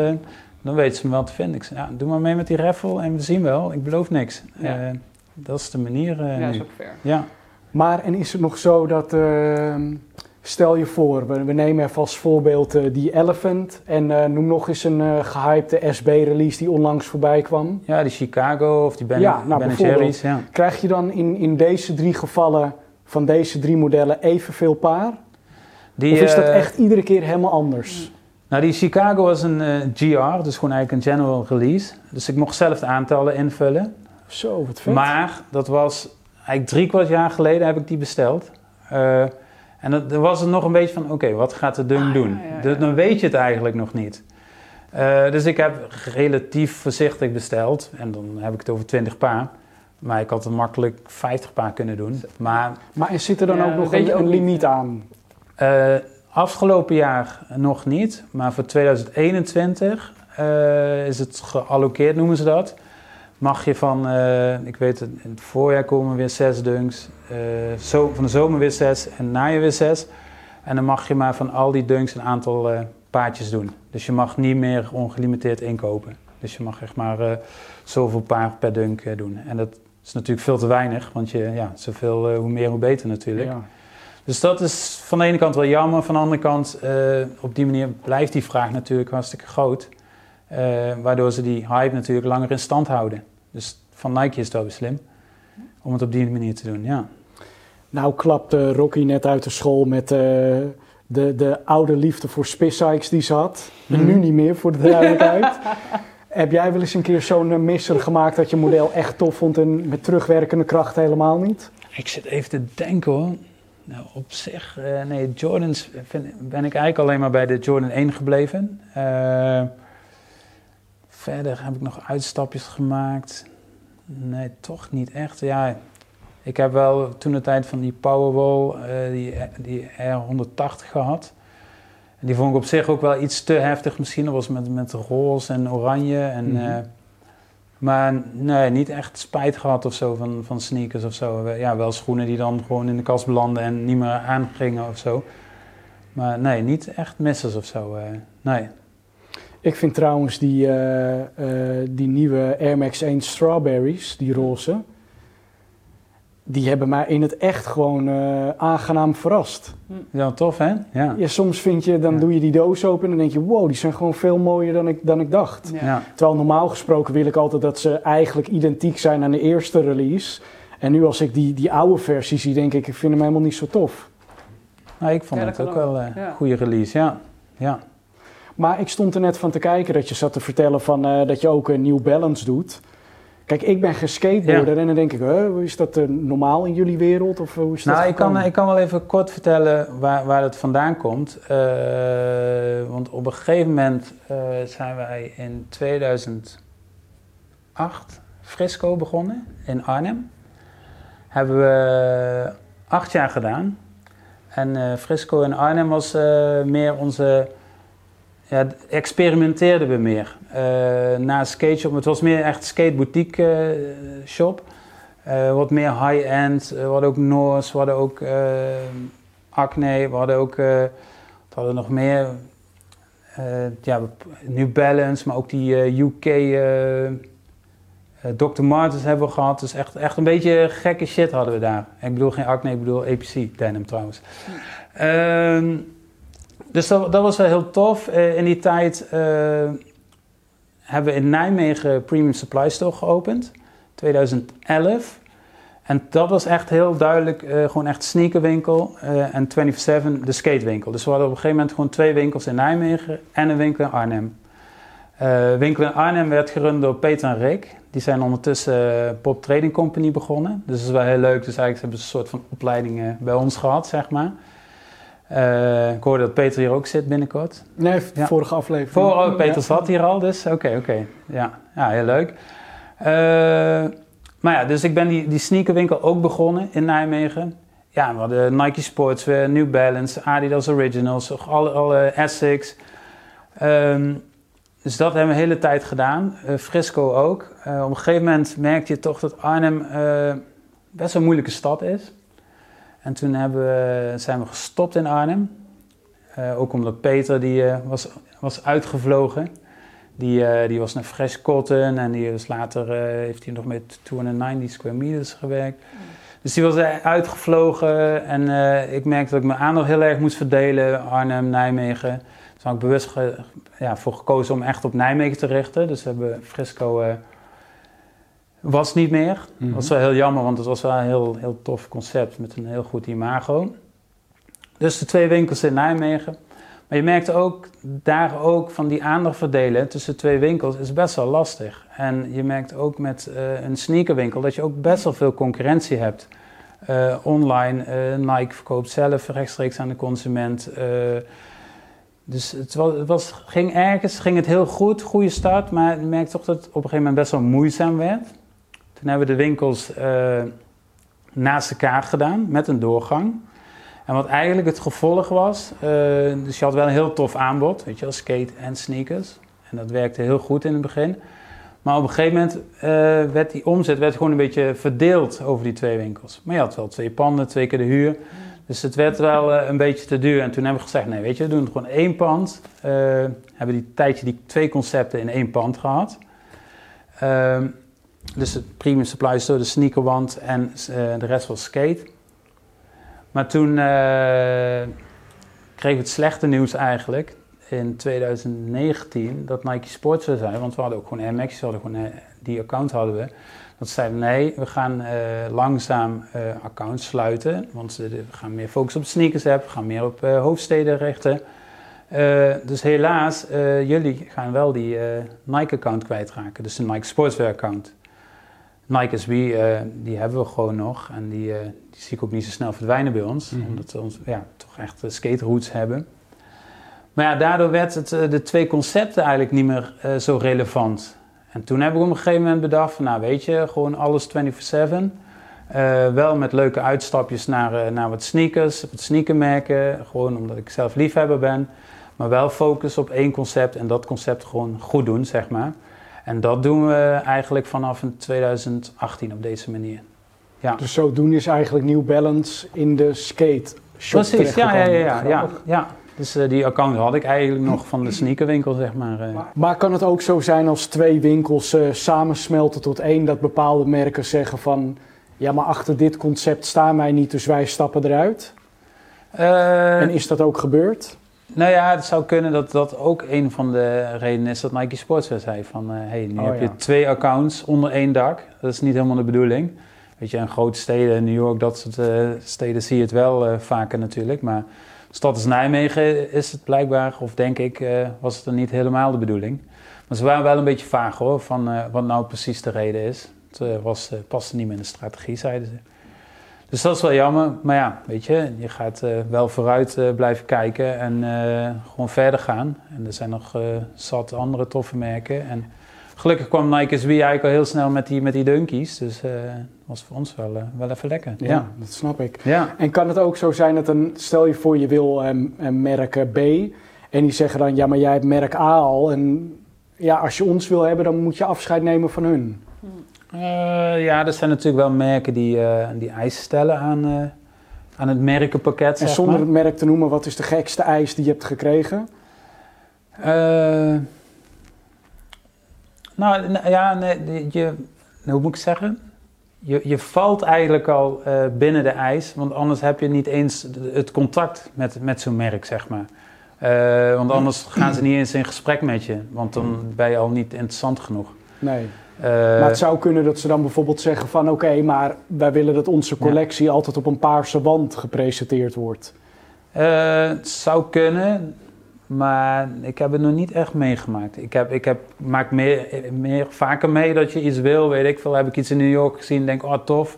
Speaker 4: dan weten ze me wel te vinden. Ik zeg, ja, doe maar mee met die raffle en we zien wel. Ik beloof niks.
Speaker 3: Ja.
Speaker 4: Eh, dat is de manier eh,
Speaker 3: Ja, dat is
Speaker 4: nu.
Speaker 3: ook fair.
Speaker 4: Ja.
Speaker 1: Maar en is het nog zo dat... eh, stel je voor, we, we nemen even als voorbeeld eh, die Elephant. En eh, noem nog eens een eh gehypte SB-release die onlangs voorbij kwam.
Speaker 4: ja, die Chicago of die Ben,
Speaker 1: Ja, nou,
Speaker 4: ben
Speaker 1: bijvoorbeeld.
Speaker 4: Jerry's. Ja.
Speaker 1: Krijg je dan in, in deze drie gevallen van deze drie modellen evenveel paar?
Speaker 4: Die,
Speaker 1: of is dat echt iedere keer helemaal anders?
Speaker 4: Nou, die Chicago was een eh, GR, dus gewoon eigenlijk een general release. Dus ik mocht zelf de aantallen invullen.
Speaker 1: Zo, wat vet.
Speaker 4: Maar dat was eigenlijk drie kwart jaar geleden heb ik die besteld. Eh, en dat, dan was het nog een beetje van, oké, wat gaat de dunk
Speaker 3: Ah,
Speaker 4: doen?
Speaker 3: ja, ja,
Speaker 4: Dus
Speaker 3: ja.
Speaker 4: dan weet je het eigenlijk nog niet. Eh, dus ik heb relatief voorzichtig besteld. En dan heb ik het over 20 paar. Maar ik had er makkelijk 50 paar kunnen doen. Maar
Speaker 1: maar zit er dan ook nog een, een limiet aan?
Speaker 4: Afgelopen jaar nog niet, maar voor 2021 eh, is het gealloceerd, noemen ze dat. Mag je van, eh, ik weet het, in het voorjaar komen weer zes dunks, eh, van de zomer weer zes en najaar weer zes. En dan mag je maar van al die dunks een aantal paardjes doen. Dus je mag niet meer ongelimiteerd inkopen. Dus je mag echt maar zoveel paar per dunk doen. En dat is natuurlijk veel te weinig, want je, ja, zoveel, hoe meer hoe beter natuurlijk.
Speaker 1: Ja.
Speaker 4: Dus dat is van de ene kant wel jammer. Van de andere kant, eh, op die manier blijft die vraag natuurlijk hartstikke groot. Eh, waardoor ze die hype natuurlijk langer in stand houden. Dus van Nike is het wel slim om het op die manier te doen, ja.
Speaker 1: Nou klapte Rocky net uit de school met eh, de, de oude liefde voor spissykes die ze had.
Speaker 4: Mhm.
Speaker 1: Nu niet meer, voor de duidelijkheid. Heb jij wel eens een keer zo'n misser gemaakt dat je model echt tof vond en met terugwerkende kracht helemaal niet?
Speaker 4: Ik zit even te denken hoor. Nou, op zich, uh, nee, Jordans vind, ben ik eigenlijk alleen maar bij de Jordan 1 gebleven. Uh, verder heb ik nog uitstapjes gemaakt. Nee, toch niet echt. Ja, ik heb wel toen de tijd van die Powerwall, uh, die, die R180 gehad. En die vond ik op zich ook wel iets te heftig misschien. Dat was met, met roze en oranje. En, mm -hmm. Maar nee, niet echt spijt gehad of zo van, van sneakers of zo. Ja, wel schoenen die dan gewoon in de kast belanden en niet meer aangingen of zo. Maar nee, niet echt missers of zo. Uh, nee.
Speaker 1: Ik vind trouwens die, uh, uh, die nieuwe Air Max 1 Strawberries, die roze, die hebben mij in het echt gewoon aangenaam verrast.
Speaker 4: Ja, tof hè? Ja.
Speaker 1: ja soms vind je, dan ja. doe je die doos open en dan denk je, wow, die zijn gewoon veel mooier dan ik, dan ik dacht.
Speaker 4: Ja.
Speaker 1: Terwijl normaal gesproken wil ik altijd dat ze eigenlijk identiek zijn aan de eerste release. En nu als ik die, die oude versie zie, denk ik, ik vind hem helemaal niet zo tof.
Speaker 4: Nou, ik vond het ook wel een uh, goede release, ja. ja.
Speaker 1: Maar ik stond er net van te kijken dat je zat te vertellen van, uh, dat je ook een New Balance doet. Kijk, ik ben geskateboarder ja. en dan denk ik, hoe is dat uh, normaal in jullie wereld? Of hoe is dat
Speaker 4: nou, ik kan, ik kan wel even kort vertellen waar, waar het vandaan komt. Uh, want op een gegeven moment uh, zijn wij in 2008 Frisco begonnen in Arnhem. Hebben we acht jaar gedaan. En Frisco in Arnhem was meer onze ja, experimenteerden we meer. Uh, na skate het was meer echt skate boutique uh, shop. Uh, wat meer high-end. we hadden ook Norse, we hadden ook Acne, we hadden ook, we hadden nog meer, ja, New Balance, maar ook die UK Dr. Martens hebben we gehad. Dus echt, echt een beetje gekke shit hadden we daar. Ik bedoel geen Acne, ik bedoel APC denim trouwens. Hm. Dus dat, was wel heel tof. Uh, in die tijd uh, hebben we in Nijmegen Premium Supply Store geopend. 2011. En dat was echt heel duidelijk uh, gewoon echt sneakerwinkel en 24-7 de skatewinkel. Dus we hadden op een gegeven moment gewoon twee winkels in Nijmegen en een winkel in Arnhem. winkel in Arnhem werd gerund door Peter en Rick. Die zijn ondertussen Pop Trading Company begonnen. Dus dat is wel heel leuk. Dus eigenlijk hebben ze een soort van opleidingen bij ons gehad, zeg maar. Uh, ik hoorde dat Peter hier ook zit binnenkort.
Speaker 1: Nee, ja. vorige aflevering.
Speaker 4: Voor, oh, Peter zat hier al, dus oké, okay, oké. Okay. Ja. ja, heel leuk. Uh, maar ja, dus ik ben die, die sneakerwinkel ook begonnen in Nijmegen. Ja, we hadden Nike Sportswear, New Balance, Adidas Originals, alle, alle Essex. Um, dus dat hebben we de hele tijd gedaan. Uh, Frisco ook. op een gegeven moment merkte je toch dat Arnhem best een moeilijke stad is. En toen hebben we, zijn we gestopt in Arnhem. Uh, ook omdat Peter die, uh, was, was uitgevlogen. Die, uh, die was naar Fresh Cotton en die was later heeft hij nog met 290 square meters gewerkt. Mm. Dus die was uitgevlogen en ik merkte dat ik mijn aandacht heel erg moest verdelen. Arnhem, Nijmegen. Dus had ik bewust ja, voor gekozen om echt op Nijmegen te richten. Dus we hebben Frisco was niet meer. Dat mm -hmm. was wel heel jammer, want het was wel een heel, heel tof concept met een heel goed imago. Dus de twee winkels in Nijmegen. Maar je merkte ook daar ook van die aandacht verdelen tussen twee winkels is best wel lastig. En je merkt ook met uh, een sneakerwinkel dat je ook best wel veel concurrentie hebt. Uh, online, uh, Nike verkoopt zelf rechtstreeks aan de consument. dus het, was, het was, ging ergens ging het heel goed, goede start, maar je merkt toch dat het op een gegeven moment best wel moeizaam werd. Toen hebben we de winkels uh, naast elkaar gedaan met een doorgang. En wat eigenlijk het gevolg was, uh, dus je had wel een heel tof aanbod, weet je wel, skate en sneakers. En dat werkte heel goed in het begin. Maar op een gegeven moment uh, werd die omzet werd gewoon een beetje verdeeld over die twee winkels. Maar je had wel twee panden, twee keer de huur. Dus het werd wel een beetje te duur. En toen hebben we gezegd, nee weet je, we doen gewoon één pand. Hebben die tijdje die twee concepten in één pand gehad. Dus het premium supply store, de sneakerwand en uh, de rest was skate. Maar toen uh, kregen we het slechte nieuws eigenlijk in 2019 dat Nike Sports zou zijn. Want we hadden ook gewoon Max, hadden gewoon, uh, die account hadden we. Dat zeiden nee, we gaan langzaam accounts sluiten. Want we gaan meer focussen op sneakers app, we gaan meer op hoofdsteden richten. dus helaas, jullie gaan wel die Nike-account kwijtraken, dus de Nike Sportswear-account. Nike SB, uh, die hebben we gewoon nog. En die, uh, die zie ik ook niet zo snel verdwijnen bij ons.
Speaker 1: Mhm.
Speaker 4: Omdat we ons, ja, toch echt uh, skateroots hebben. Maar ja, daardoor werd het, de twee concepten eigenlijk niet meer zo relevant. En toen heb ik op een gegeven moment bedacht van, nou weet je, gewoon alles 24-7. wel met leuke uitstapjes naar, naar wat sneakers, wat sneakermerken. Gewoon omdat ik zelf liefhebber ben. Maar wel focus op één concept en dat concept gewoon goed doen, zeg maar. En dat doen we eigenlijk vanaf 2018 op deze manier. Ja.
Speaker 1: Dus zodoende is eigenlijk New Balance in de skate shop
Speaker 4: Precies, ja, ja, ja, ja, ja. Dus uh, die account had ik eigenlijk nog van de sneakerwinkel, zeg maar. Uh.
Speaker 1: Maar, maar, kan het ook zo zijn als twee winkels uh, samensmelten tot één, dat bepaalde merken zeggen van, ja, maar achter dit concept staan wij niet, dus wij stappen eruit? en is dat ook gebeurd?
Speaker 4: Nou ja, het zou kunnen dat dat ook een van de redenen is dat Nike Sportswear zei van... hé, hey, nu
Speaker 1: Oh,
Speaker 4: heb je twee accounts onder één dak. Dat is niet helemaal de bedoeling. Weet je, in grote steden, New York, dat soort eh, steden zie je het wel eh, vaker natuurlijk. Maar stad als Nijmegen is het blijkbaar, of denk ik, eh, was het dan niet helemaal de bedoeling. Maar ze waren wel een beetje vaag hoor, van eh, wat nou precies de reden is. Het eh, was, eh, paste niet meer in de strategie, zeiden ze. Dus dat is wel jammer. Maar ja, weet je, je gaat eh, wel vooruit eh, blijven kijken en eh, gewoon verder gaan. En er zijn nog eh, zat andere toffe merken. En gelukkig kwam Nike SB eigenlijk al heel snel met die, met die dunkies. Dus dat was voor ons wel, wel even lekker.
Speaker 1: Ja, dat snap ik.
Speaker 4: Ja.
Speaker 1: En kan het ook zo zijn dat een, stel je voor je wil een, een merk B en die zeggen dan, ja, maar jij hebt merk A al en ja, als je ons wil hebben, dan moet je afscheid nemen van hun.
Speaker 4: Eh, ja, er zijn natuurlijk wel merken die, eh, die eisen stellen aan, eh, aan het merkenpakket.
Speaker 1: En zonder
Speaker 4: maar.
Speaker 1: het merk te noemen, wat is de gekste eis die je hebt gekregen?
Speaker 4: Nou, ja, nee, je, hoe moet ik zeggen? Je, je valt eigenlijk al binnen de eis, want anders heb je niet eens het contact met, met zo'n merk, zeg maar. Want anders gaan ze niet eens in gesprek met je, want dan ben je al niet interessant genoeg.
Speaker 1: Nee.
Speaker 4: Eh,
Speaker 1: maar het zou kunnen dat ze dan bijvoorbeeld zeggen van oké, maar wij willen dat onze collectie altijd op een paarse wand gepresenteerd wordt.
Speaker 4: Eh, het zou kunnen, maar ik heb het nog niet echt meegemaakt. Ik, heb, ik heb, maak meer, meer, vaker mee dat je iets wil, weet ik veel. Heb ik iets in New York gezien, denk oh tof,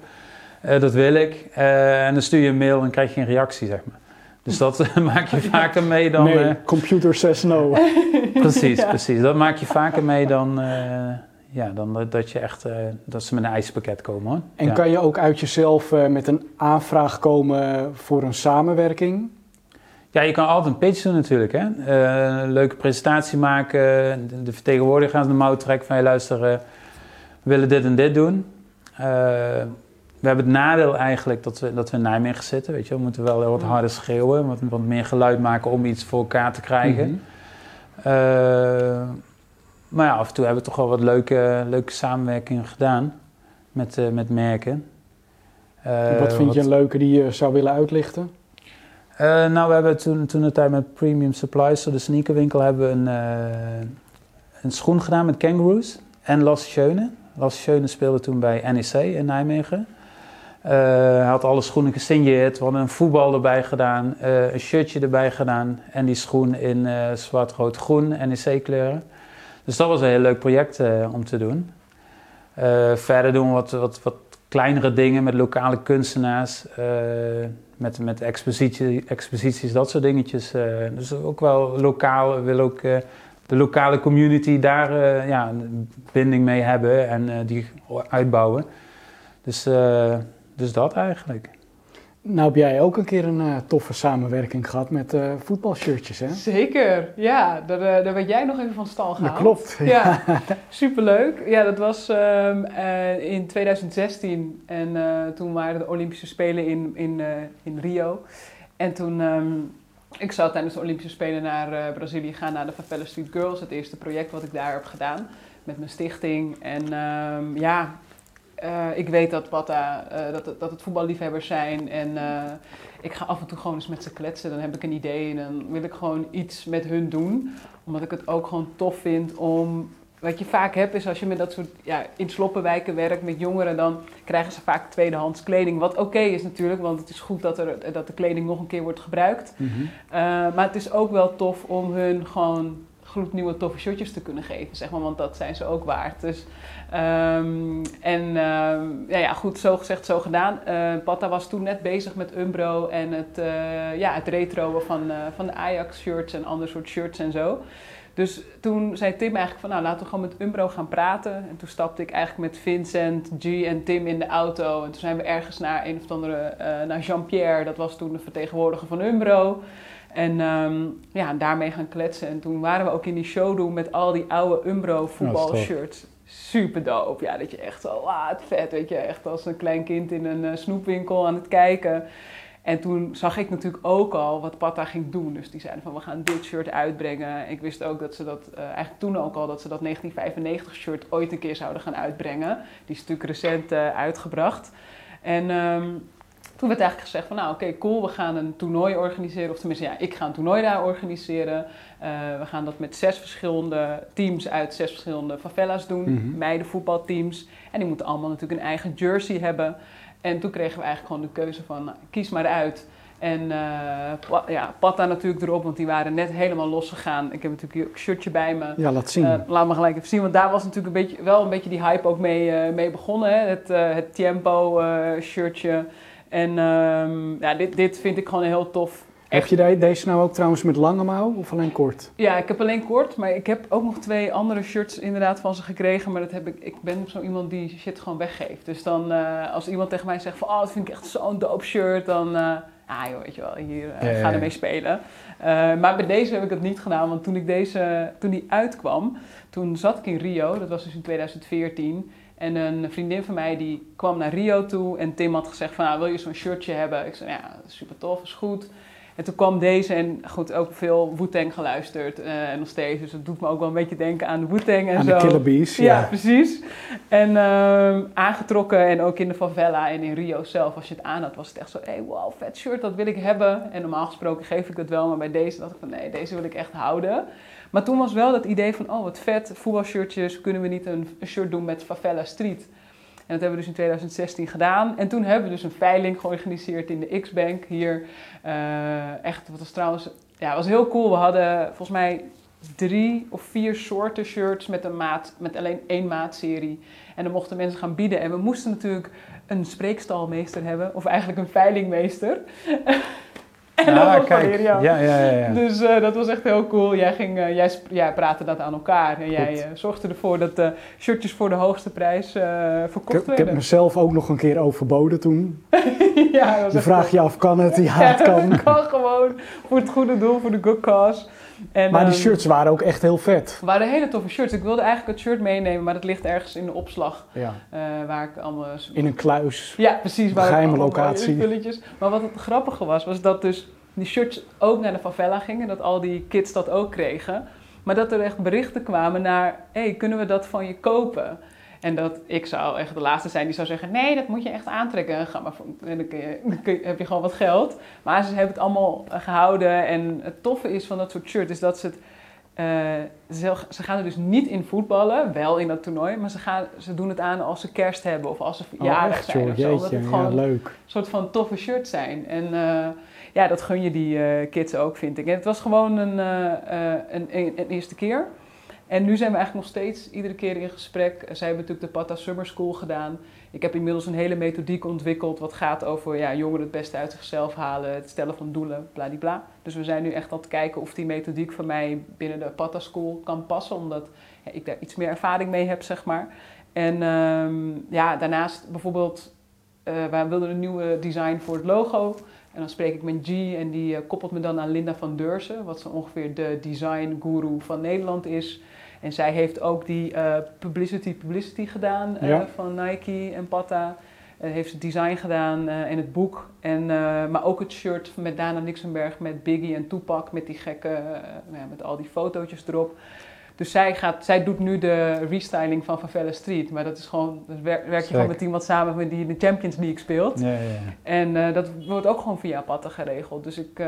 Speaker 4: eh, dat wil ik. Eh, en dan stuur je een mail en krijg je een reactie, zeg maar. Dus dat maak je vaker mee dan...
Speaker 1: nee,
Speaker 4: eh,
Speaker 1: computer says no.
Speaker 4: precies,
Speaker 3: Ja.
Speaker 4: precies. Dat maak je vaker mee dan, eh, ja, dan dat, je echt, eh, dat ze met een ijspakket komen hoor.
Speaker 1: En
Speaker 4: Ja.
Speaker 1: kan je ook uit jezelf eh, met een aanvraag komen voor een samenwerking?
Speaker 4: Ja, je kan altijd een pitch doen natuurlijk. Hè? Eh, een leuke presentatie maken. De, vertegenwoordiger aan de mouw trekken van... Hey, luister, eh, we willen dit en dit doen. Eh, we hebben het nadeel eigenlijk dat we, dat we in Nijmegen zitten. Weet je? We moeten wel wat harder schreeuwen. Wat, wat meer geluid maken om iets voor elkaar te krijgen. Eh, maar ja, af en toe hebben we toch wel wat leuke, leuke samenwerkingen gedaan. Met, eh, met merken. Eh,
Speaker 1: wat vind je een leuke die je zou willen uitlichten?
Speaker 4: Eh, nou, we hebben toen, toen de tijd met Premium Supplies, de sneakerwinkel, hebben we een, een schoen gedaan met kangaroos en Lasse Schöne. Lasse Schöne speelde toen bij NEC in Nijmegen. Hij had alle schoenen gesigneerd, we hadden een voetbal erbij gedaan, een shirtje erbij gedaan en die schoen in eh, zwart, rood, groen, NEC kleuren. Dus dat was een heel leuk project eh, om te doen. Eh, verder doen we wat, wat, wat kleinere dingen met lokale kunstenaars. eh, met, met expositie, exposities, dat soort dingetjes. dus ook wel lokaal. Willen ook de lokale community daar ja, een binding mee hebben en die uitbouwen. Dus, dus dat eigenlijk.
Speaker 1: Nou heb jij ook een keer een eh, toffe samenwerking gehad met eh, voetbalshirtjes, hè?
Speaker 3: Zeker, ja. Daar, eh, daar werd jij nog even van stal gehaald.
Speaker 1: Dat klopt.
Speaker 3: Ja, superleuk. Ja, dat was ehm, eh, in 2016 en toen waren de Olympische Spelen in, in, in Rio. En toen, ehm, ik zou tijdens de Olympische Spelen naar Brazilië gaan, naar de Favela Street Girls. Het eerste project wat ik daar heb gedaan met mijn stichting. En ehm, ja, eh, ik weet dat Pata, eh, dat, het- dat het voetballiefhebbers zijn en eh, ik ga af en toe gewoon eens met ze kletsen. Dan heb ik een idee en dan wil ik gewoon iets met hun doen. Omdat ik het ook gewoon tof vind om... Wat je vaak hebt is als je met dat soort ja, in sloppenwijken werkt met jongeren, dan krijgen ze vaak tweedehands kleding. Wat oké is natuurlijk, want het is goed dat, er, dat de kleding nog een keer wordt gebruikt.
Speaker 1: Mhm.
Speaker 3: Maar het is ook wel tof om hun gewoon gloednieuwe toffe shirtjes te kunnen geven, zeg maar, want dat zijn ze ook waard. Dus, ehm, en ehm, ja, ja, goed, zo gezegd, zo gedaan. Uh, Patta was toen net bezig met Umbro en het, uh, ja, het retroen van, uh, van de Ajax shirts en ander soort shirts en zo. Dus toen zei Tim eigenlijk van, nou laten we gewoon met Umbro gaan praten. En toen stapte ik eigenlijk met Vincent, G en Tim in de auto. En toen zijn we ergens naar een of andere, naar Jean-Pierre, dat was toen de vertegenwoordiger van Umbro. En um, ja, daarmee gaan kletsen. En toen waren we ook in die showroom met al die oude Umbro voetbalshirts. Super dope. Ja, dat je echt zo, ah, het vet, weet je. Echt als een klein kind in een uh, snoepwinkel aan het kijken. En toen zag ik natuurlijk ook al wat Patta ging doen. Dus die zeiden van, we gaan dit shirt uitbrengen. Ik wist ook dat ze dat, uh, eigenlijk toen ook al, dat ze dat 1995 shirt ooit een keer zouden gaan uitbrengen. Die is natuurlijk recent uh, uitgebracht. En... Um, toen werd eigenlijk gezegd van nou oké cool, we gaan een toernooi organiseren. Of tenminste ja, ik ga een toernooi daar organiseren. Uh, we gaan dat met zes verschillende teams uit zes verschillende favela's doen. Mm -hmm. Meidenvoetbalteams. En die moeten allemaal natuurlijk een eigen jersey hebben. En toen kregen we eigenlijk gewoon de keuze van nou, kies maar uit. En uh, ja, Patta natuurlijk erop, want die waren net helemaal losgegaan. Ik heb natuurlijk een shirtje bij me.
Speaker 1: Ja, laat zien.
Speaker 3: Uh, laat me gelijk even zien, want daar was natuurlijk een beetje, wel een beetje die hype ook mee, uh, mee begonnen. Hè? Het, het Tempo shirtje. En um, ja, dit, dit vind ik gewoon heel tof.
Speaker 1: Heb je de, deze nou ook trouwens met lange mouw of alleen kort?
Speaker 3: Ja, ik heb alleen kort, maar ik heb ook nog twee andere shirts inderdaad van ze gekregen. Maar dat heb ik, ik ben zo iemand die shit gewoon weggeeft. Dus dan uh, als iemand tegen mij zegt van, oh, dat vind ik echt zo'n dope shirt, dan, uh, ah joh, weet je wel, hier, uh, ja, ja, ga ermee spelen. maar bij deze heb ik het niet gedaan, want toen ik deze, toen die uitkwam, toen zat ik in Rio, dat was dus in 2014. En een vriendin van mij die kwam naar Rio toe en Tim had gezegd van, nou, wil je zo'n shirtje hebben? Ik zei, ja, super tof, is goed. En toen kwam deze en goed, ook veel Wu-Tang geluisterd uh, en nog steeds. Dus dat doet me ook wel een beetje denken aan de Wu-Tang en
Speaker 1: aan
Speaker 3: zo.
Speaker 1: de Killer Bees,
Speaker 3: ja. ja. precies. En uh, aangetrokken en ook in de favela en in Rio zelf, als je het aan had, was het echt zo, hey, wow, vet shirt, dat wil ik hebben. En normaal gesproken geef ik dat wel, maar bij deze dacht ik van, nee, deze wil ik echt houden. Maar toen was wel dat idee van, oh wat vet, voetbalshirtjes, kunnen we niet een, shirt doen met Favela Street? En dat hebben we dus in 2016 gedaan. En toen hebben we dus een veiling georganiseerd in de X-Bank hier. Uh, echt, wat was trouwens, ja, was heel cool. We hadden volgens mij drie of vier soorten shirts met een maat, met alleen één maatserie. En dan mochten mensen gaan bieden. En we moesten natuurlijk een spreekstalmeester hebben, of eigenlijk een veilingmeester. En
Speaker 4: ah. Ja, ja, ja, ja.
Speaker 3: Dus uh, dat was echt heel cool. Jij, ging, uh, jij, jij praatte dat aan elkaar. En jij uh, zorgde ervoor dat shirtjes voor de hoogste prijs verkocht
Speaker 1: ik,
Speaker 3: werden.
Speaker 1: Ik heb mezelf ook nog een keer overboden toen.
Speaker 3: ja,
Speaker 1: je vraagt je af, kan het? Ja, het kan.
Speaker 3: het kan gewoon. Voor het goede doel, voor de good cause.
Speaker 1: En, maar die shirts waren ook echt heel vet.
Speaker 3: waren hele toffe shirts. Ik wilde eigenlijk het shirt meenemen, maar dat ligt ergens in de opslag.
Speaker 1: Ja.
Speaker 3: Uh, waar ik allemaal...
Speaker 1: In een kluis.
Speaker 3: Ja, precies. Waar
Speaker 1: Geheime locatie.
Speaker 3: Spulletjes. Maar wat het grappige was, was dat dus die shirts ook naar de favela gingen. Dat al die kids dat ook kregen. Maar dat er echt berichten kwamen naar, hé, hey, kunnen we dat van je kopen? En dat ik zou echt de laatste zijn die zou zeggen: nee, dat moet je echt aantrekken. Ga maar, dan, kun je, dan kun je, heb je gewoon wat geld. Maar ze hebben het allemaal gehouden. En het toffe is van dat soort shirt is dat ze het. Uh, ze, ze, gaan er dus niet in voetballen, wel in dat toernooi, maar ze, gaan, ze doen het aan als ze kerst hebben of als ze
Speaker 1: oh,
Speaker 3: zijn.
Speaker 1: Of zo, omdat het
Speaker 3: gewoon
Speaker 1: ja, leuk.
Speaker 3: een soort van toffe shirt zijn. En uh, ja, dat gun je die uh, kids ook, vind ik. En het was gewoon een, een, een, een eerste keer. En nu zijn we eigenlijk nog steeds iedere keer in gesprek. Zij hebben natuurlijk de Pata Summer School gedaan. Ik heb inmiddels een hele methodiek ontwikkeld wat gaat over ja, jongeren het beste uit zichzelf halen, het stellen van doelen, bladibla. Dus we zijn nu echt aan het kijken of die methodiek van mij binnen de Pata School kan passen, omdat ik daar iets meer ervaring mee heb, zeg maar. En um, ja, daarnaast bijvoorbeeld, uh, wij wilden een nieuwe design voor het logo. En dan spreek ik met G en die uh, koppelt me dan aan Linda van Deursen, wat zo ongeveer de design guru van Nederland is. En zij heeft ook die uh, publicity publicity gedaan ja. van Nike en Patta. Uh, heeft het design gedaan en het boek. En, maar ook het shirt met Dana Nixenberg met Biggie en Tupac met die gekke, ja, met al die fotootjes erop. Dus zij, gaat, zij doet nu de restyling van Favela Street. Maar dat is gewoon, dus werk, werk je gewoon met iemand samen met die in de Champions League speelt.
Speaker 4: Ja, ja, ja.
Speaker 3: En eh, dat wordt ook gewoon via Patta geregeld. Dus ik, eh,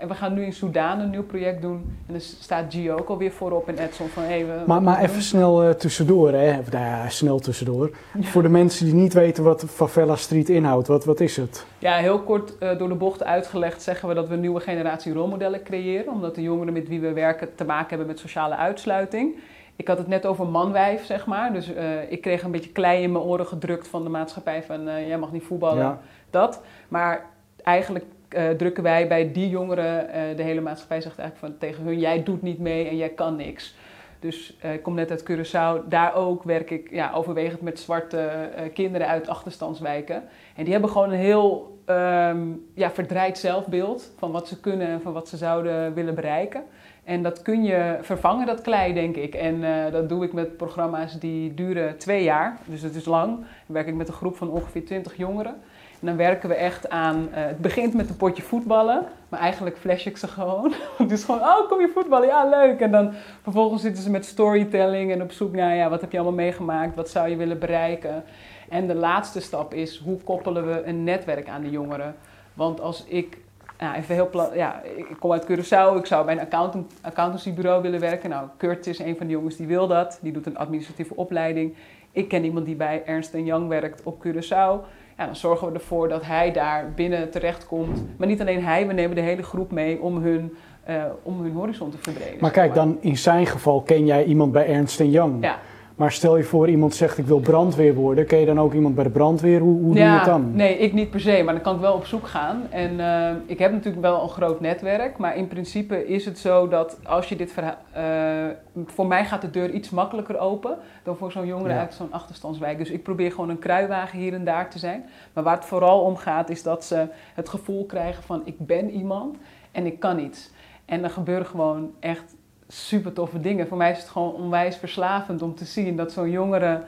Speaker 3: en we gaan nu in Soudaan een nieuw project doen. En er staat Gio ook alweer voorop in Edson van hey, we,
Speaker 1: Maar, maar even snel eh, tussendoor, hè? Of, nou ja, snel tussendoor. Voor de mensen die niet weten wat Favela Street inhoudt, wat, wat is het?
Speaker 3: Ja, heel kort door de bocht uitgelegd zeggen we dat we een nieuwe generatie rolmodellen creëren. Omdat de jongeren met wie we werken te maken hebben met sociale uitsluiting. Ik had het net over manwijf, zeg maar. Dus eh, ik kreeg een beetje klei in mijn oren gedrukt van de maatschappij van eh, jij mag niet voetballen,
Speaker 1: Ja.
Speaker 3: dat. Maar eigenlijk eh, drukken wij bij die jongeren, de hele maatschappij zegt eigenlijk van tegen hun, jij doet niet mee en jij kan niks. Dus ik kom net uit Curaçao, daar ook werk ik ja, overwegend met zwarte kinderen uit achterstandswijken. En die hebben gewoon een heel ehm, ja, verdraaid zelfbeeld van wat ze kunnen en van wat ze zouden willen bereiken. En dat kun je vervangen, dat klei, denk ik. En eh, dat doe ik met programma's die duren twee jaar, dus het is lang. Dan werk ik met een groep van ongeveer 20 jongeren. En dan werken we echt aan, eh, het begint met een potje voetballen, maar eigenlijk flash ik ze gewoon. Is gewoon, oh kom je voetballen, ja leuk. En dan vervolgens zitten ze met storytelling en op zoek naar, ja wat heb je allemaal meegemaakt, wat zou je willen bereiken. En de laatste stap is, hoe koppelen we een netwerk aan de jongeren? Want als ik, nou, even heel ja, ik kom uit Curaçao, ik zou bij een accountant, accountancybureau willen werken. Nou, Kurt is een van de jongens die wil dat, die doet een administratieve opleiding. Ik ken iemand die bij Ernst Young werkt op Curaçao. Ja, dan zorgen we ervoor dat hij daar binnen terechtkomt. Maar niet alleen hij, we nemen de hele groep mee om hun, eh, om hun horizon te verbreden.
Speaker 1: Maar kijk, dan in zijn geval ken jij iemand bij Ernst Young.
Speaker 3: Ja.
Speaker 1: Maar stel je voor iemand zegt ik wil brandweer worden, ken je dan ook iemand bij de brandweer? Hoe, hoe doe je het dan?
Speaker 3: Nee, ik niet per se, maar dan kan ik wel op zoek gaan. En eh, ik heb natuurlijk wel een groot netwerk, maar in principe is het zo dat als je dit verhaal... eh, voor mij gaat de deur iets makkelijker open dan voor zo'n jongere
Speaker 1: Ja.
Speaker 3: uit zo'n achterstandswijk. Dus ik probeer gewoon een kruiwagen hier en daar te zijn. Maar waar het vooral om gaat is dat ze het gevoel krijgen van ik ben iemand en ik kan iets. En er gebeuren gewoon echt super toffe dingen. Voor mij is het gewoon onwijs verslavend om te zien dat zo'n jongere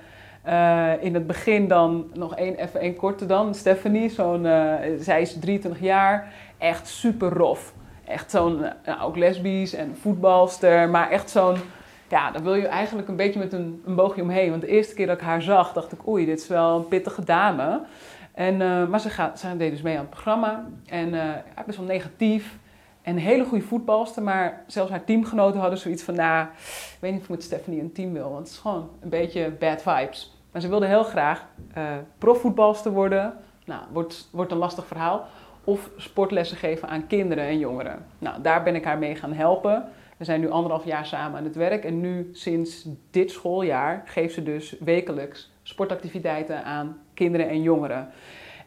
Speaker 3: eh, in het begin dan nog één, even één korte dan. Stephanie, zo'n, eh, zij is 23 jaar, echt super rof. Echt zo'n, eh, nou, ook lesbisch en voetbalster, maar echt zo'n, ja, daar wil je eigenlijk een beetje met een, een boogje omheen. Want de eerste keer dat ik haar zag, dacht ik, oei, dit is wel een pittige dame. En, maar ze, gaat, ze deed dus mee aan het programma en best wel negatief. En een hele goede voetbalster, maar zelfs haar teamgenoten hadden zoiets van, nou, ik weet niet of ik met Stephanie een team wil, want het is gewoon een beetje bad vibes. Maar ze wilde heel graag eh profvoetbalster worden. Nou, wordt, wordt een lastig verhaal. Of sportlessen geven aan kinderen en jongeren. Nou, daar ben ik haar mee gaan helpen. We zijn nu anderhalf jaar samen aan het werk. En nu sinds dit schooljaar geeft ze dus wekelijks sportactiviteiten aan kinderen en jongeren.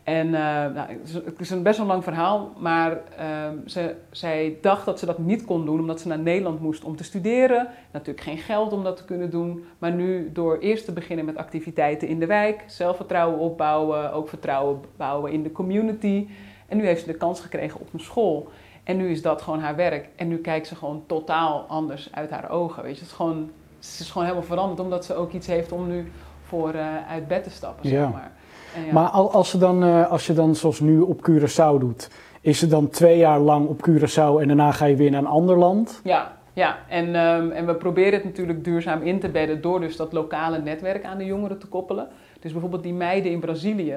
Speaker 3: En eh, nou, het is- het is een best wel lang verhaal, maar ehm, ze, zij dacht dat ze dat niet kon doen omdat ze naar Nederland moest om te studeren. Natuurlijk geen geld om dat te kunnen doen, maar nu door eerst te beginnen met activiteiten in de wijk, zelfvertrouwen opbouwen, ook vertrouwen bouwen in de community. En nu heeft ze de kans gekregen op een school. En nu is dat gewoon haar werk. En nu kijkt ze gewoon totaal anders uit haar ogen. Weet je, het is gewoon, ze is gewoon helemaal veranderd omdat ze ook iets heeft om nu voor eh, uit bed te stappen,
Speaker 1: Ja.
Speaker 3: zeg maar. Ja.
Speaker 1: Maar al- als, ze dan, eh, als je dan zoals nu op Curaçao doet, is het dan twee jaar lang op Curaçao en daarna ga je weer naar een ander land?
Speaker 3: Ja, ja. En, ehm, en we proberen het natuurlijk duurzaam in te bedden door dus dat lokale netwerk aan de jongeren te koppelen. Dus bijvoorbeeld die meiden in Brazilië,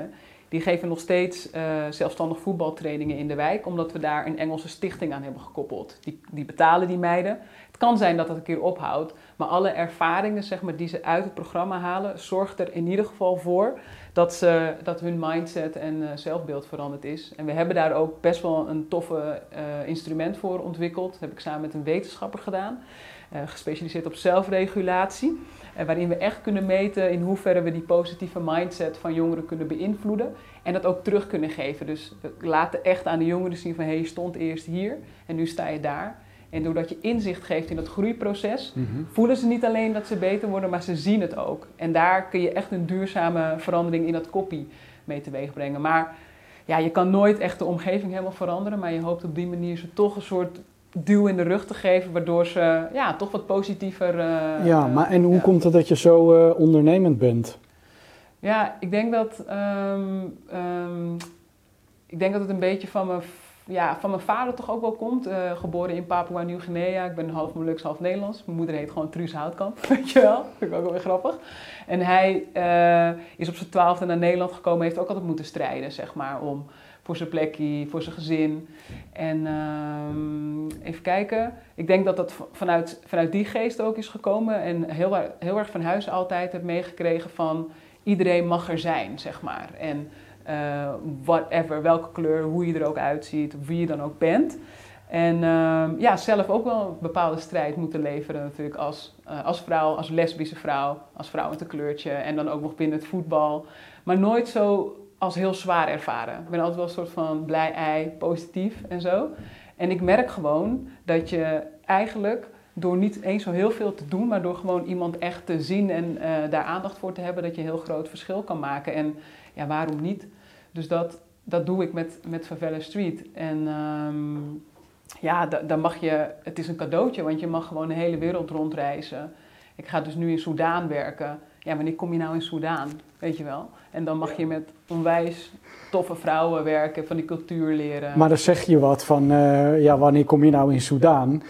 Speaker 3: die geven nog steeds eh, zelfstandig voetbaltrainingen in de wijk, omdat we daar een Engelse stichting aan hebben gekoppeld. Die, die betalen die meiden. Het kan zijn dat dat een keer ophoudt, maar alle ervaringen zeg maar, die ze uit het programma halen, zorgt er in ieder geval voor dat, ze, dat hun mindset en eh, zelfbeeld veranderd is. En we hebben daar ook best wel een toffe eh, instrument voor ontwikkeld. Dat heb ik samen met een wetenschapper gedaan, eh, gespecialiseerd op zelfregulatie. En waarin we echt kunnen meten in hoeverre we die positieve mindset van jongeren kunnen beïnvloeden. En dat ook terug kunnen geven. Dus we laten echt aan de jongeren zien van hé, je stond eerst hier en nu sta je daar. En doordat je inzicht geeft in dat groeiproces, voelen ze niet alleen dat ze beter worden, maar ze zien het ook. En daar kun je echt een duurzame verandering in dat koppie mee teweeg brengen. Maar ja, je kan nooit echt de omgeving helemaal veranderen, maar je hoopt op die manier ze toch een soort duw in de rug te geven, waardoor ze ja, toch wat positiever. eh,
Speaker 1: ja,
Speaker 3: eh,
Speaker 1: maar en hoe
Speaker 3: ja.
Speaker 1: komt het dat je zo eh, ondernemend bent?
Speaker 3: Ja, ik denk dat, ehm, ehm, ik denk dat het een beetje van me, f- ja, van mijn vader toch ook wel komt. Eh, geboren in Papua Nieuw-Guinea. Ik ben half Molux, half Nederlands. Mijn moeder heet gewoon Truus Houtkamp, weet je wel. Vind ik ook wel weer grappig. En hij eh, is op zijn twaalfde naar Nederland gekomen. Heeft ook altijd moeten strijden, zeg maar, om voor zijn plekje, voor zijn gezin. En ehm, even kijken. Ik denk dat dat vanuit, vanuit die geest ook is gekomen. En heel, heel erg van huis altijd heb meegekregen van iedereen mag er zijn, zeg maar. En uh, whatever, welke kleur, hoe je er ook uitziet, wie je dan ook bent. En uh, ja, zelf ook wel een bepaalde strijd moeten leveren natuurlijk als, uh, als vrouw, als lesbische vrouw, als vrouw met een kleurtje en dan ook nog binnen het voetbal. Maar nooit zo als heel zwaar ervaren. Ik ben altijd wel een soort van blij ei, positief en zo. En ik merk gewoon dat je eigenlijk door niet eens zo heel veel te doen, maar door gewoon iemand echt te zien en uh, daar aandacht voor te hebben, dat je heel groot verschil kan maken. En ja, waarom niet? Dus dat, dat doe ik met, met Favela Street. En um, ja, dan mag je, het is een cadeautje, want je mag gewoon de hele wereld rondreizen. Ik ga dus nu in Soudaan werken. Ja, wanneer kom je nou in Soudaan? Weet je wel? En dan mag je met onwijs toffe vrouwen werken, van die cultuur leren.
Speaker 1: Maar dan zeg je wat van, uh, ja, wanneer kom je nou in Soudaan?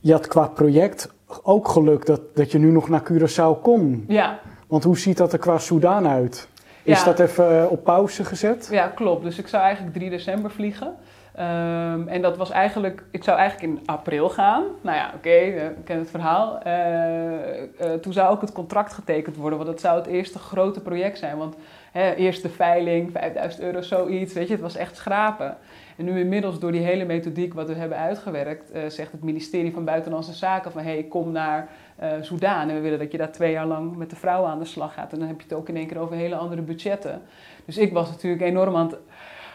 Speaker 1: Je had qua project ook geluk dat, dat je nu nog naar Curaçao kon.
Speaker 3: Ja.
Speaker 1: Want hoe ziet dat er qua Soudaan uit? Is
Speaker 3: Ja.
Speaker 1: dat even eh, op pauze gezet?
Speaker 3: Ja, klopt. Dus ik zou eigenlijk 3 december vliegen. Ehm, en dat was eigenlijk, ik zou eigenlijk in april gaan. Nou ja, oké, eh, ik ken het verhaal. Eh, eh, toen zou ook het contract getekend worden, want dat zou het eerste grote project zijn. Want hè, eerst de veiling, 5000 euro, zoiets, weet je, het was echt schrapen. En nu inmiddels door die hele methodiek wat we hebben uitgewerkt, eh, zegt het ministerie van Buitenlandse Zaken van hé, hey, kom naar eh Soudaan en we willen dat je daar twee jaar lang met de vrouwen aan de slag gaat. En dan heb je het ook in één keer over hele andere budgetten. Dus ik was natuurlijk enorm aan het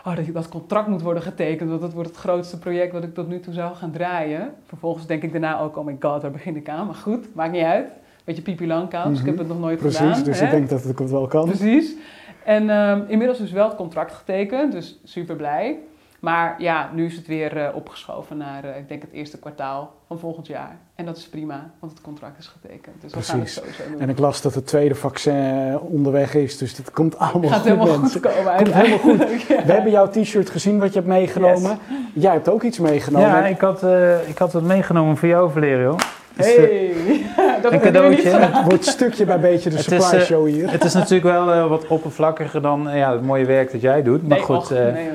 Speaker 3: oh, dat dat contract moet worden getekend, want dat wordt het grootste project wat ik tot nu toe zou gaan draaien. Vervolgens denk ik daarna ook, oh my god, daar begin ik aan. Maar goed, maakt niet uit. Beetje pipi langkous, ik heb het nog nooit
Speaker 1: Precies,
Speaker 3: gedaan.
Speaker 1: dus
Speaker 3: hè?
Speaker 1: ik denk dat het wel kan.
Speaker 3: Precies. En ehm, inmiddels is wel het contract getekend, dus super blij. Maar ja, nu is het weer eh, opgeschoven naar, eh, ik denk, het eerste kwartaal van volgend jaar. En dat is prima, want het contract is getekend. Dus we gaan het
Speaker 1: Precies.
Speaker 3: sowieso doen.
Speaker 1: En ik las dat het tweede vaccin onderweg is, dus dat komt allemaal
Speaker 3: Het gaat
Speaker 1: goed,
Speaker 3: helemaal
Speaker 1: mensen.
Speaker 3: goed komen
Speaker 1: Komt helemaal goed.
Speaker 3: Ja.
Speaker 1: We hebben jouw t-shirt gezien wat je hebt meegenomen. Jij hebt ook iets meegenomen.
Speaker 4: Ja, ik had, eh, ik had wat meegenomen voor jou, Valerio. Dus, eh,
Speaker 3: Hey, dat
Speaker 4: een cadeautje.
Speaker 1: Het wordt stukje bij beetje de
Speaker 4: is,
Speaker 1: surprise
Speaker 4: eh,
Speaker 1: show hier.
Speaker 4: het is natuurlijk wel eh, wat oppervlakkiger dan eh, ja, het mooie werk dat jij doet. Maar
Speaker 3: Nee,
Speaker 4: goed,
Speaker 3: och,
Speaker 4: eh,
Speaker 3: nee.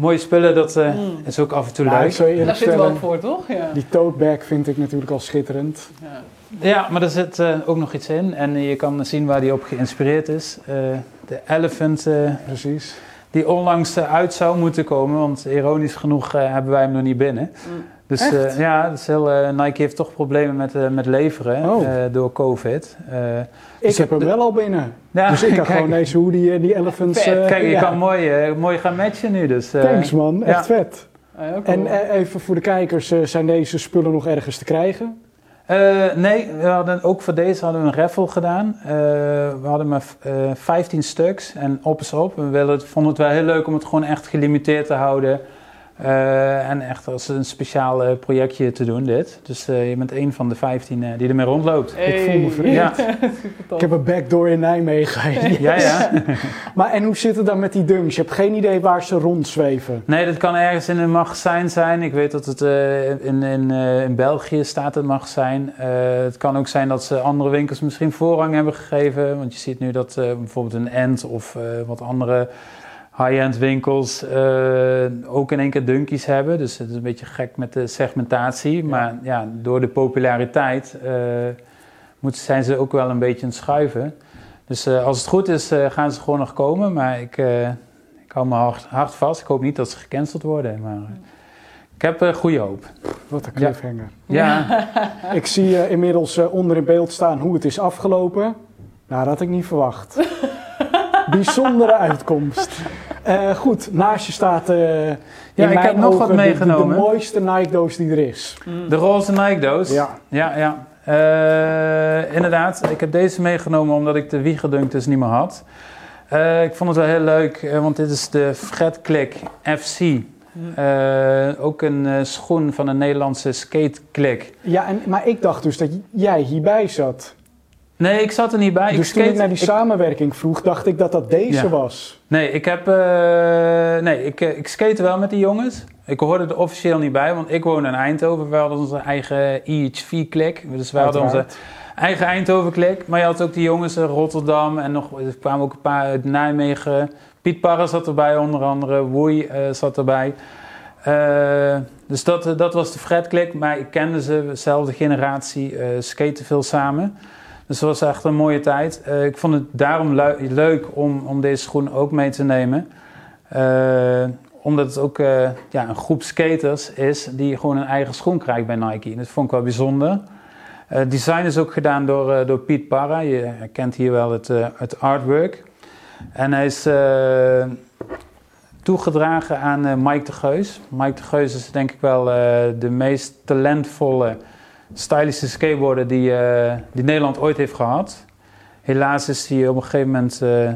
Speaker 4: Mooie spullen, dat eh,
Speaker 3: Mm.
Speaker 4: is ook af en toe leuk.
Speaker 3: Daar
Speaker 1: eerlijk
Speaker 3: zitten we ook voor, toch? Ja.
Speaker 1: die tote bag vind ik natuurlijk al schitterend.
Speaker 3: Ja.
Speaker 4: Ja, maar er zit eh, ook nog iets in. En je kan zien waar die op geïnspireerd is. Eh, de elephant
Speaker 1: Precies.
Speaker 4: die onlangs uit zou moeten komen. Want ironisch genoeg eh, hebben wij hem nog niet binnen.
Speaker 3: Mm.
Speaker 4: Dus eh, ja, dat is heel, eh, Nike heeft toch problemen met, eh, met leveren
Speaker 1: Oh.
Speaker 4: eh, door COVID. Eh,
Speaker 1: Ik heb hem wel al binnen.
Speaker 4: ja,
Speaker 1: dus ik kan
Speaker 4: kijk,
Speaker 1: gewoon deze hoodie en die elephants... Eh,
Speaker 4: Kijk, je
Speaker 1: ja.
Speaker 4: kan mooi, eh, mooi gaan matchen nu. Dus, eh,
Speaker 1: Thanks man,
Speaker 4: ja.
Speaker 1: echt vet.
Speaker 3: Cool.
Speaker 1: En eh, even voor de kijkers, eh, zijn deze spullen nog ergens te krijgen?
Speaker 4: Eh, nee, we hadden, ook voor deze hadden we een raffle gedaan. Eh, we hadden maar eh 15 stuks en op is op. We vonden het wel heel leuk om het gewoon echt gelimiteerd te houden. Eh, en echt als een speciaal eh, projectje te doen dit. Dus eh, je bent een van de 15 eh, die ermee rondloopt.
Speaker 1: Ik voel me vreemd.
Speaker 4: Ja.
Speaker 1: Ik heb een backdoor in Nijmegen.
Speaker 4: Ja, ja.
Speaker 1: Maar en hoe zit het dan met die dunks? Je hebt geen idee waar ze rondzweven.
Speaker 4: Nee, dat kan ergens in een magazijn zijn. Ik weet dat het eh, in, in, eh, in België staat het magazijn. Eh, het kan ook zijn dat ze andere winkels misschien voorrang hebben gegeven. Want je ziet nu dat eh, bijvoorbeeld een End of eh, wat andere high-end winkels eh, ook in één keer dunkies hebben. Dus het is een beetje gek met de segmentatie. Maar ja, door de populariteit eh, moeten, zijn ze ook wel een beetje aan het schuiven. Dus eh, als het goed is, eh, gaan ze gewoon nog komen. Maar ik, eh, ik hou me hard, hard vast. Ik hoop niet dat ze gecanceld worden. Maar ik heb eh, goede hoop.
Speaker 1: Wat een cliffhanger.
Speaker 4: Ja,
Speaker 1: Ik zie eh, inmiddels onder in beeld staan hoe het is afgelopen. Nou, dat had ik niet verwacht. Bijzondere uitkomst. Eh, goed, naast je staat eh in
Speaker 4: Ja, ik
Speaker 1: mijn
Speaker 4: heb nog wat
Speaker 1: ogen de- de-
Speaker 4: meegenomen.
Speaker 1: De, mooiste Nike-doos die er is.
Speaker 3: Mm.
Speaker 4: de roze Nike doos.
Speaker 1: Ja.
Speaker 4: Ja, ja. Eh, inderdaad, ik heb deze meegenomen omdat ik de Wiegerdunk dus niet meer had. Eh, ik vond het wel heel leuk, eh, want dit is de Fred Click FC. Eh, ook een eh, schoen van een Nederlandse skate click.
Speaker 1: Ja, en, maar ik dacht dus dat jij hierbij zat.
Speaker 4: Nee, ik zat er niet bij.
Speaker 1: Dus
Speaker 4: ik
Speaker 1: toen ik naar die
Speaker 4: ik-
Speaker 1: samenwerking vroeg, dacht ik dat dat deze
Speaker 4: Ja.
Speaker 1: was.
Speaker 4: Nee, ik heb. eh, nee, ik, eh, ik skate wel met die jongens. Ik hoorde er officieel niet bij, want ik woon in Eindhoven. We hadden onze eigen IHV-klik. Dus we hadden onze eigen Eindhoven-klik. Maar je had ook die jongens in Rotterdam en nog, er kwamen ook een paar uit Nijmegen. Piet Parra zat erbij, onder andere. Woei eh, zat erbij. Dus dat, dat was de Fred-klik. Maar ik kende ze, dezelfde generatie, eh skaten veel samen. Dus dat was echt een mooie tijd. Eh, ik vond het daarom leuk om, om deze schoen ook mee te nemen. Eh, omdat het ook eh, ja, een groep skaters is die gewoon een eigen schoen krijgt bij Nike. En dat vond ik wel bijzonder. Het design is ook gedaan door, door Piet Parra. Je herkent hier wel het, het artwork. En hij is toegedragen aan Mike de Geus. Mike de Geus is denk ik wel de meest talentvolle stylische skateboarder die, eh, die Nederland ooit heeft gehad. Helaas is hij op een gegeven moment eh,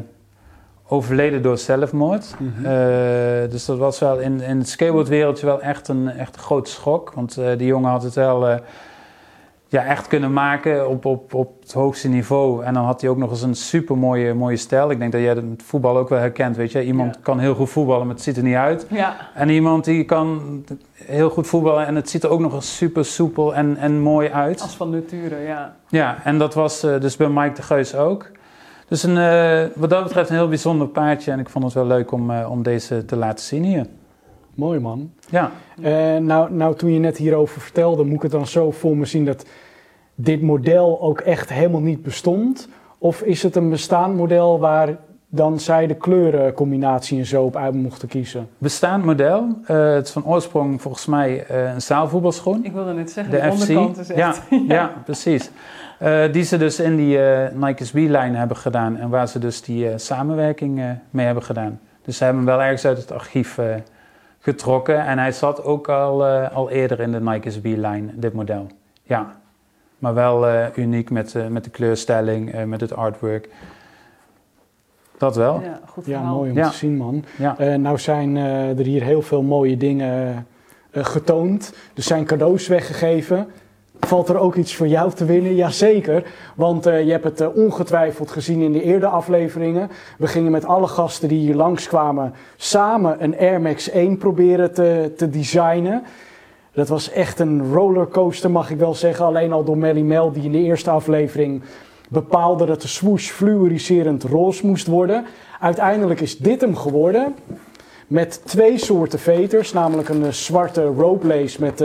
Speaker 4: overleden door zelfmoord.
Speaker 1: Mhm.
Speaker 4: Eh, dus dat was wel in, in het skateboardwereldje wel echt een, echt een grote schok. Want die jongen had het wel ja, echt kunnen maken op, op, op het hoogste niveau. En dan had hij ook nog eens een super mooie, mooie stijl. Ik denk dat jij dat met voetbal ook wel herkent. Weet je? Iemand
Speaker 3: Ja.
Speaker 4: kan heel goed voetballen, maar het ziet er niet uit.
Speaker 3: Ja,
Speaker 4: En iemand die kan heel goed voetballen en het ziet er ook nog eens super soepel en, en mooi uit.
Speaker 3: als van nature, ja.
Speaker 4: Ja, en dat was eh, dus bij Mike de Geus ook. Dus een, eh, wat dat betreft een heel bijzonder paardje. En ik vond het wel leuk om, eh, om deze te laten zien hier.
Speaker 1: Mooi man.
Speaker 4: Ja,
Speaker 1: Eh, nou, nou, toen je net hierover vertelde, moet ik het dan zo voor me zien dat dit model ook echt helemaal niet bestond? Of is het een bestaand model waar dan zij de kleurencombinatie en zo op uit mochten kiezen?
Speaker 4: bestaand model. Eh, het is van oorsprong volgens mij eh, een zaalvoetbalschoen.
Speaker 3: Ik wilde net zeggen,
Speaker 4: De
Speaker 3: de,
Speaker 4: FC.
Speaker 3: onderkant is echt...
Speaker 4: Ja, ja. precies. Eh, die ze dus in die eh Nike SB-lijn hebben gedaan. En waar ze dus die eh, samenwerking eh, mee hebben gedaan. Dus ze hebben hem wel ergens uit het archief eh, getrokken. En hij zat ook al, eh, al eerder in de Nike SB-lijn, dit model. Ja, maar wel eh, uniek met, eh, met de kleurstelling, eh, met het artwork. Dat wel.
Speaker 3: Ja, goed
Speaker 1: Ja, mooi om
Speaker 4: Ja.
Speaker 1: te zien man.
Speaker 4: Ja.
Speaker 1: Eh, nou zijn eh, er hier heel veel mooie dingen eh, getoond. Er zijn cadeaus weggegeven. Valt er ook iets voor jou te winnen? Jazeker, want eh, je hebt het eh, ongetwijfeld gezien in de eerdere afleveringen. We gingen met alle gasten die hier langskwamen samen een Air Max 1 proberen te, te designen. Dat was echt een rollercoaster, mag ik wel zeggen. Alleen al door Melly Mel, die in de eerste aflevering bepaalde dat de swoosh fluoriserend roze moest worden. Uiteindelijk is dit hem geworden. Met twee soorten veters, namelijk een eh, zwarte rope lace met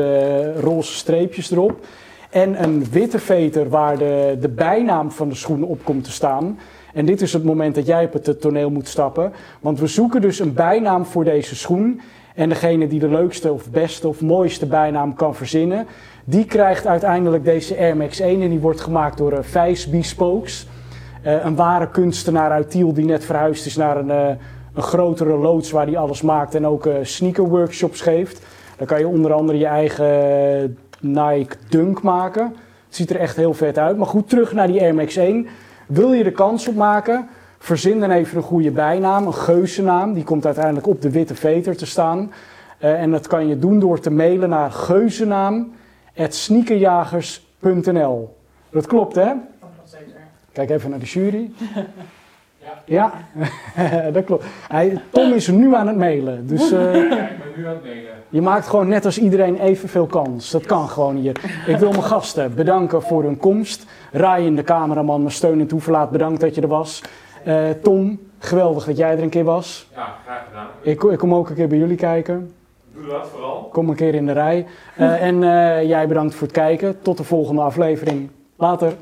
Speaker 1: roze streepjes erop. En een witte veter waar de, de bijnaam van de schoen op komt te staan. En dit is het moment dat jij op het eh, toneel moet stappen. Want we zoeken dus een bijnaam voor deze schoen. En degene die de leukste of beste of mooiste bijnaam kan verzinnen, die krijgt uiteindelijk deze Air Max 1. En die wordt gemaakt door uh, Vijs Bespokes. Eh, een ware kunstenaar uit Tiel die net verhuisd is naar een, eh, een grotere loods waar hij alles maakt en ook eh, sneaker workshops geeft. Dan kan je onder andere je eigen eh, Nike Dunk maken. Het ziet er echt heel vet uit. Maar goed, terug naar die Air Max 1. Wil je de kans op maken? Verzin dan even een goede bijnaam, een geuzennaam. Die komt uiteindelijk op de witte veter te staan. Eh, en dat kan je doen door te mailen naar geuzennaam.sneakerjagers.nl Dat klopt hè? Kijk even naar de jury. Ja, dat klopt. Hij, Tom is nu aan het mailen. Dus eh,
Speaker 5: Ja, ik ben nu aan het mailen.
Speaker 1: Je maakt gewoon net als iedereen evenveel kans. Dat kan gewoon hier. Ik wil mijn gasten bedanken voor hun komst. Ryan, de cameraman, mijn steun en toeverlaat, bedankt dat je er was. Eh, Tom, geweldig dat jij er een keer was.
Speaker 5: Ja, graag gedaan.
Speaker 1: Ik, ik kom ook een keer bij jullie kijken.
Speaker 5: Doe dat vooral.
Speaker 1: Kom een keer in de rij. Eh, en eh, jij bedankt voor het kijken. Tot de volgende aflevering. Later.